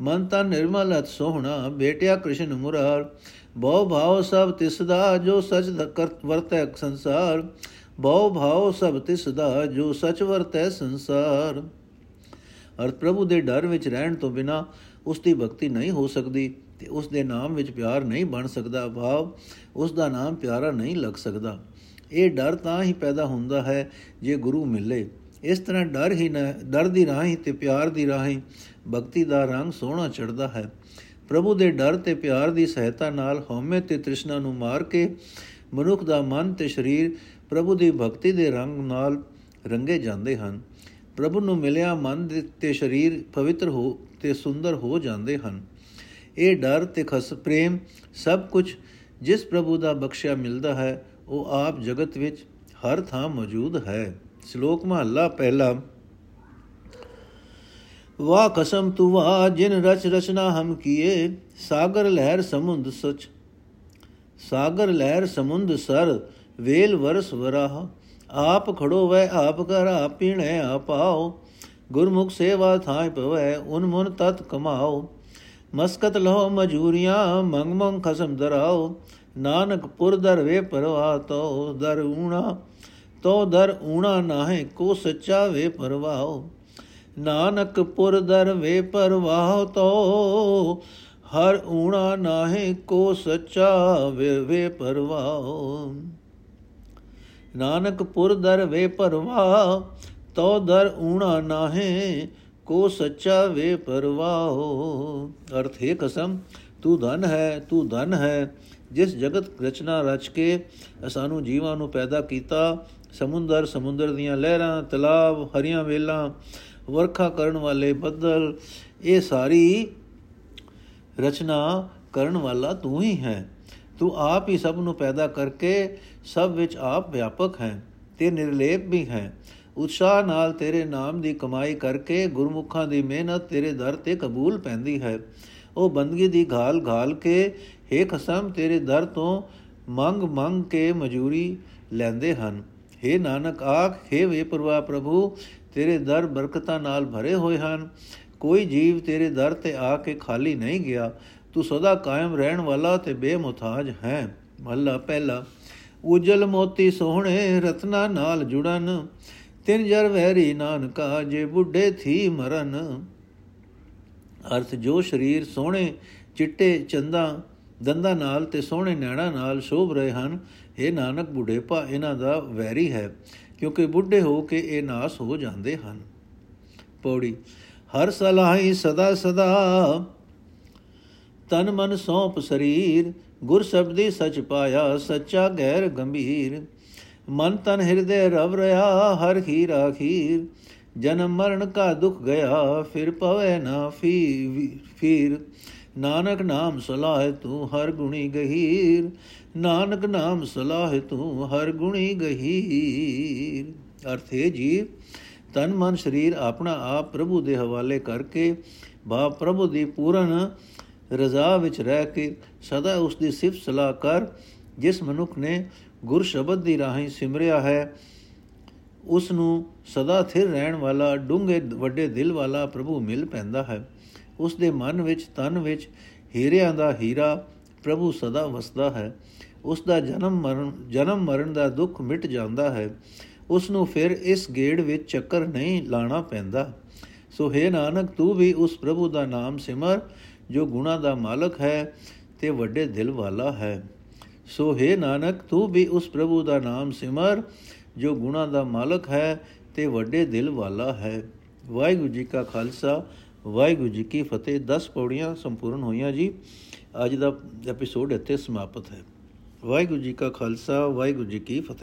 ਮਨ ਤਨ ਨਿਰਮਲ ਅਤ ਸੋਹਣਾ, ਬੇਟਿਆ ਕ੍ਰਿਸ਼ਨ ਮੁਰਾਰ। ਬਹੁ ਭਾਉ ਸਭ ਤਿਸ ਦਾ ਜੋ ਸਚ ਕਰਤ ਵਰਤੈ ਸੰਸਾਰ। ਬਹੁ ਭਾਉ ਸਭ ਤਿਸ ਦਾ ਜੋ ਸਚ ਵਰਤੈ ਸੰਸਾਰ। ਅਰ ਪ੍ਰਭੂ ਦੇ ਡਰ ਵਿੱਚ ਰਹਿਣ ਤੋਂ ਬਿਨਾ ਉਸ ਦੀ ਭਗਤੀ ਨਹੀਂ ਹੋ ਸਕਦੀ ਤੇ ਉਸ ਦੇ ਨਾਮ ਵਿੱਚ ਪਿਆਰ ਨਹੀਂ ਬਣ ਸਕਦਾ ਭਾਵ ਉਸ ਦਾ ਨਾਮ ਪਿਆਰਾ ਨਹੀਂ ਲੱਗ ਸਕਦਾ। ਇਹ ਡਰ ਤਾਂ ਹੀ ਪੈਦਾ ਹੁੰਦਾ ਹੈ ਜੇ ਗੁਰੂ ਮਿਲੇ। ਇਸ ਤਰ੍ਹਾਂ ਡਰ ਹੀ ਨਾ, ਡਰ ਦੀ ਰਾਹੀਂ ਤੇ ਪਿਆਰ ਦੀ ਰਾਹੀਂ ਭਗਤੀ ਦਾ ਰੰਗ ਸੋਹਣਾ ਚੜਦਾ ਹੈ। ਪ੍ਰਭੂ ਦੇ ਡਰ ਤੇ ਪਿਆਰ ਦੀ ਸਹਾਇਤਾ ਨਾਲ ਹਉਮੈ ਤੇ ਤ੍ਰਿਸ਼ਨਾ ਨੂੰ ਮਾਰ ਕੇ ਮਨੁੱਖ ਦਾ ਮਨ ਤੇ ਸਰੀਰ ਪ੍ਰਭੂ ਦੀ ਭਗਤੀ ਦੇ ਰੰਗ ਨਾਲ ਰੰਗੇ ਜਾਂਦੇ ਹਨ। ਪ੍ਰਭੂ ਨੂੰ ਮਿਲਿਆ ਮਨ ਤੇ ਸਰੀਰ ਪਵਿੱਤਰ ਹੋ ਤੇ ਸੁੰਦਰ ਹੋ ਜਾਂਦੇ ਹਨ। ਇਹ ਡਰ ਤੇ ਖਸ, ਪ੍ਰੇਮ ਸਭ ਕੁਝ ਜਿਸ ਪ੍ਰਭੂ ਦਾ ਬਖਸ਼ਿਆ ਮਿਲਦਾ ਹੈ, ਉਹ ਆਪ ਜਗਤ ਵਿੱਚ ਹਰ ਥਾਂ ਮੌਜੂਦ ਹੈ। ਸ਼ਲੋਕ ਮਹੱਲਾ ਪਹਿਲਾ। ਵਾ ਕਸਮ ਤੂ ਵਾ ਜਿਨ ਰਚ ਰਚਨਾ ਹਮ ਕੀਏ, ਸਾਗਰ ਲਹਿਰ ਸਮੁੰਦ ਸਚ, ਸਾਗਰ ਲਹਿਰ ਸਮੁੰਦ ਸਰ, ਵੇਲ ਵਰਸ ਵਰਾਹ, ਆਪ ਖੜੋ ਵੈ ਆਪ ਕਰ ਆਪ ਪੀਣੈ ਆਪਾਓ ਗੁਰਮੁਖ ਸੇਵਾ ਥਾਇ ਪਵੈ ਉਨ ਮਨ ਤਤ ਕਮਾਓ। ਮਸਕਤ ਲਹੋ ਮਜੂਰੀਆਂ, ਮੰਗ ਮੰਗ ਖਸਮ ਦਰਾਓ। ਨਾਨਕ ਪੁਰ ਦਰ ਵੇ ਪਰਵਾ, ਤੋ ਦਰ ਊਣਾ, ਤੋ ਦਰ ਊਣਾ ਨਾਹੇ ਕੋ ਸੱਚਾ ਵੇ ਪਰਵਾਓ। ਨਾਨਕ ਪੁਰ ਦਰ ਵੇ ਪਰਵਾਹ ਤੋ ਹਰ ਊਣਾ ਨਾਹੇ ਕੋ ਸੱਚਾ ਵੇ ਵੇ ਪਰਵਾਹ ਨਾਨਕ ਪੁਰ ਦਰ ਵੇ ਪਰਵਾਹ ਤੋ ਦਰ ਊਣਾ ਨਾਹੇ, ਕੋ ਸੱਚਾ ਵੇ ਪਰਵਾਹ। ਅਰਥ ਹੈ ਕਸਮ, ਤੂੰ ਧਨ ਹੈ, ਤੂੰ ਧਨ ਹੈ, ਜਿਸ ਜਗਤ ਰਚਨਾ ਰਚ ਕੇ ਸਾਨੂੰ ਜੀਵਾਂ ਨੂੰ ਪੈਦਾ ਕੀਤਾ, ਸਮੁੰਦਰ ਸਮੁੰਦਰ ਦੀਆਂ ਲਹਿਰਾਂ, ਤਲਾਬ, ਹਰੀਆਂ ਵੇਲਾਂ, ਵਰਖਾ ਕਰਨ ਵਾਲੇ ਬੱਦਲ, ਇਹ ਸਾਰੀ ਰਚਨਾ ਕਰਨ ਵਾਲਾ ਤੂੰ ਹੀ ਹੈ। ਤੂੰ ਆਪ ਹੀ ਸਭ ਨੂੰ ਪੈਦਾ ਕਰਕੇ ਸਭ ਵਿੱਚ ਆਪ ਵਿਆਪਕ ਹੈ ਤੇ ਨਿਰਲੇਪ ਵੀ ਹੈ। ਉਤਸ਼ਾਹ ਨਾਲ ਤੇਰੇ ਨਾਮ ਦੀ ਕਮਾਈ ਕਰਕੇ ਗੁਰਮੁਖਾਂ ਦੀ ਮਿਹਨਤ ਤੇਰੇ ਦਰ ਤੇ ਕਬੂਲ ਪੈਂਦੀ ਹੈ। ਉਹ ਬੰਦਗੀ ਦੀ ਘਾਲ ਘਾਲ ਕੇ ਏ ਖਸਮ ਤੇਰੇ ਦਰ ਤੋਂ ਮੰਗ ਮੰਗ ਕੇ ਮਜੂਰੀ ਲੈਂਦੇ ਹਨ। ਏ ਨਾਨਕ ਆਖ ਏ ਵੇ ਪ੍ਰਵਾ ਪ੍ਰਭੂ, ਤੇਰੇ ਦਰ ਬਰਕਤਾਂ ਨਾਲ ਭਰੇ ਹੋਏ ਹਨ। ਕੋਈ ਜੀਵ ਤੇਰੇ ਦਰ ਤੇ ਆ ਕੇ ਖਾਲੀ ਨਹੀਂ ਗਿਆ। ਤੂੰ ਸਦਾ ਕਾਇਮ ਰਹਿਣ ਵਾਲਾ ਤੇ ਬੇਮੁਤਾਜ ਹੈ। ਮਹਲਾ ਪਹਿਲਾ, ਉਜਲ ਮੋਤੀ ਸੋਹਣੇ ਰਤਨਾ ਨਾਲ ਜੁੜਨ। ਤਿੰਨ ਜਰ ਵਹਿਰੀ ਨਾਨਕਾ, ਜੇ ਬੁੱਢੇ ਥੀ ਮਰਨ। ਅਰਥ ਜੋ ਸਰੀਰ ਸੋਹਣੇ ਚਿੱਟੇ ਚੰਦਾ, ਦੰਦਾਂ ਨਾਲ ਤੇ ਸੋਹਣੇ ਨੈਣਾ ਨਾਲ ਸ਼ੋਭ ਰਹੇ ਹਨ ਇਹ ਨਾਨਕ ਬੁਢੇਪਾ, ਇਹਨਾਂ ਦਾ ਵੈਰੀ ਹੈ, ਕਿਉਂਕਿ ਬੁੱਢੇ ਹੋ ਕੇ ਇਹ ਨਾਸ ਹੋ ਜਾਂਦੇ ਹਨ। ਪੌੜੀ, ਹਰ ਸਲਾਹੀ ਸਦਾ ਸਦਾ, ਤਨ ਮਨ ਸੌਂਪ ਸਰੀਰ, ਗੁਰ ਸ਼ਬਦੀ ਸਚ ਪਾਇਆ, ਸੱਚਾ ਗੈਰ ਗੰਭੀਰ। ਮਨ ਤਨ ਹਿਰਦੇ ਰਵ ਰਹਾ, ਹਰ ਖੀਰ ਆਖੀਰ ਜਨਮ ਮਰਨ ਕਾ ਦੁਖ ਗਿਆ, ਫਿਰ ਪਵੇ ਨਾ ਫੀ ਫੀਰ। ਨਾਨਕ ਨਾਮ ਸਲਾਹ ਤੂੰ ਹਰ ਗੁਣੀ ਗਹੀਰ। ਨਾਨਕ ਨਾਮ ਸਲਾਹ ਤੂੰ ਹਰ ਗੁਣੀ ਗਹੀਰ। ਅਰਥੇ ਜੀ, ਤਨ ਮਨ ਸਰੀਰ ਆਪਣਾ ਆਪ ਪ੍ਰਭੂ ਦੇ ਹਵਾਲੇ ਕਰਕੇ ਬਾ ਪ੍ਰਭੂ ਦੀ ਪੂਰਨ ਰਜ਼ਾ ਵਿੱਚ ਰਹਿ ਕੇ ਸਦਾ ਉਸ ਦੀ ਸਿਫਤ ਸਲਾਹ ਕਰ, ਜਿਸ ਮਨੁੱਖ ਨੇ ਗੁਰ ਸ਼ਬਦ ਦੀ ਰਾਹੀਂ ਸਿਮਰਿਆ ਹੈ ਉਸ ਨੂੰ ਸਦਾ ਥਿਰ ਰਹਿਣ ਵਾਲਾ, ਡੂੰਘੇ ਵੱਡੇ ਦਿਲ ਵਾਲਾ ਪ੍ਰਭੂ ਮਿਲ ਪੈਂਦਾ ਹੈ। ਉਸ ਦੇ ਮਨ ਵਿੱਚ, ਤਨ ਵਿੱਚ ਹੀਰਿਆਂ ਦਾ ਹੀਰਾ ਪ੍ਰਭੂ ਸਦਾ ਵਸਦਾ ਹੈ। ਉਸ ਦਾ ਜਨਮ ਮਰਨ ਜਨਮ ਮਰਨ ਦਾ ਦੁੱਖ ਮਿਟ ਜਾਂਦਾ ਹੈ। ਉਸ ਨੂੰ ਫਿਰ ਇਸ ਗੇੜ ਵਿੱਚ ਚੱਕਰ ਨਹੀਂ ਲਾਣਾ ਪੈਂਦਾ। ਸੋ ਹੈ ਨਾਨਕ, ਤੂੰ ਵੀ ਉਸ ਪ੍ਰਭੂ ਦਾ ਨਾਮ ਸਿਮਰ, ਜੋ ਗੁਣਾ ਦਾ ਮਾਲਕ ਹੈ ਤੇ ਵੱਡੇ ਦਿਲ ਵਾਲਾ ਹੈ। ਸੋ ਹੈ ਨਾਨਕ, ਤੂੰ ਵੀ ਉਸ ਪ੍ਰਭੂ ਦਾ ਨਾਮ ਸਿਮਰ, ਜੋ ਗੁਣਾ ਦਾ ਮਾਲਕ ਹੈ ਤੇ ਵੱਡੇ ਦਿਲ ਵਾਲਾ ਹੈ। ਵਾਹਿਗੁਰੂ ਜੀ ਕਾ ਖਾਲਸਾ, ਵਾਹਿਗੁਰੂ ਜੀ ਕੀ ਫਤਿਹ। 10 ਪੌੜੀਆਂ ਸੰਪੂਰਨ ਹੋਈਆਂ ਜੀ। ਅੱਜ ਦਾ ਐਪੀਸੋਡ ਇੱਥੇ ਸਮਾਪਤ ਹੈ। ਵਾਹਿਗੁਰੂ ਜੀ ਕਾ ਖਾਲਸਾ, ਵਾਹਿਗੁਰੂ ਜੀ ਕੀ ਫਤਿਹ।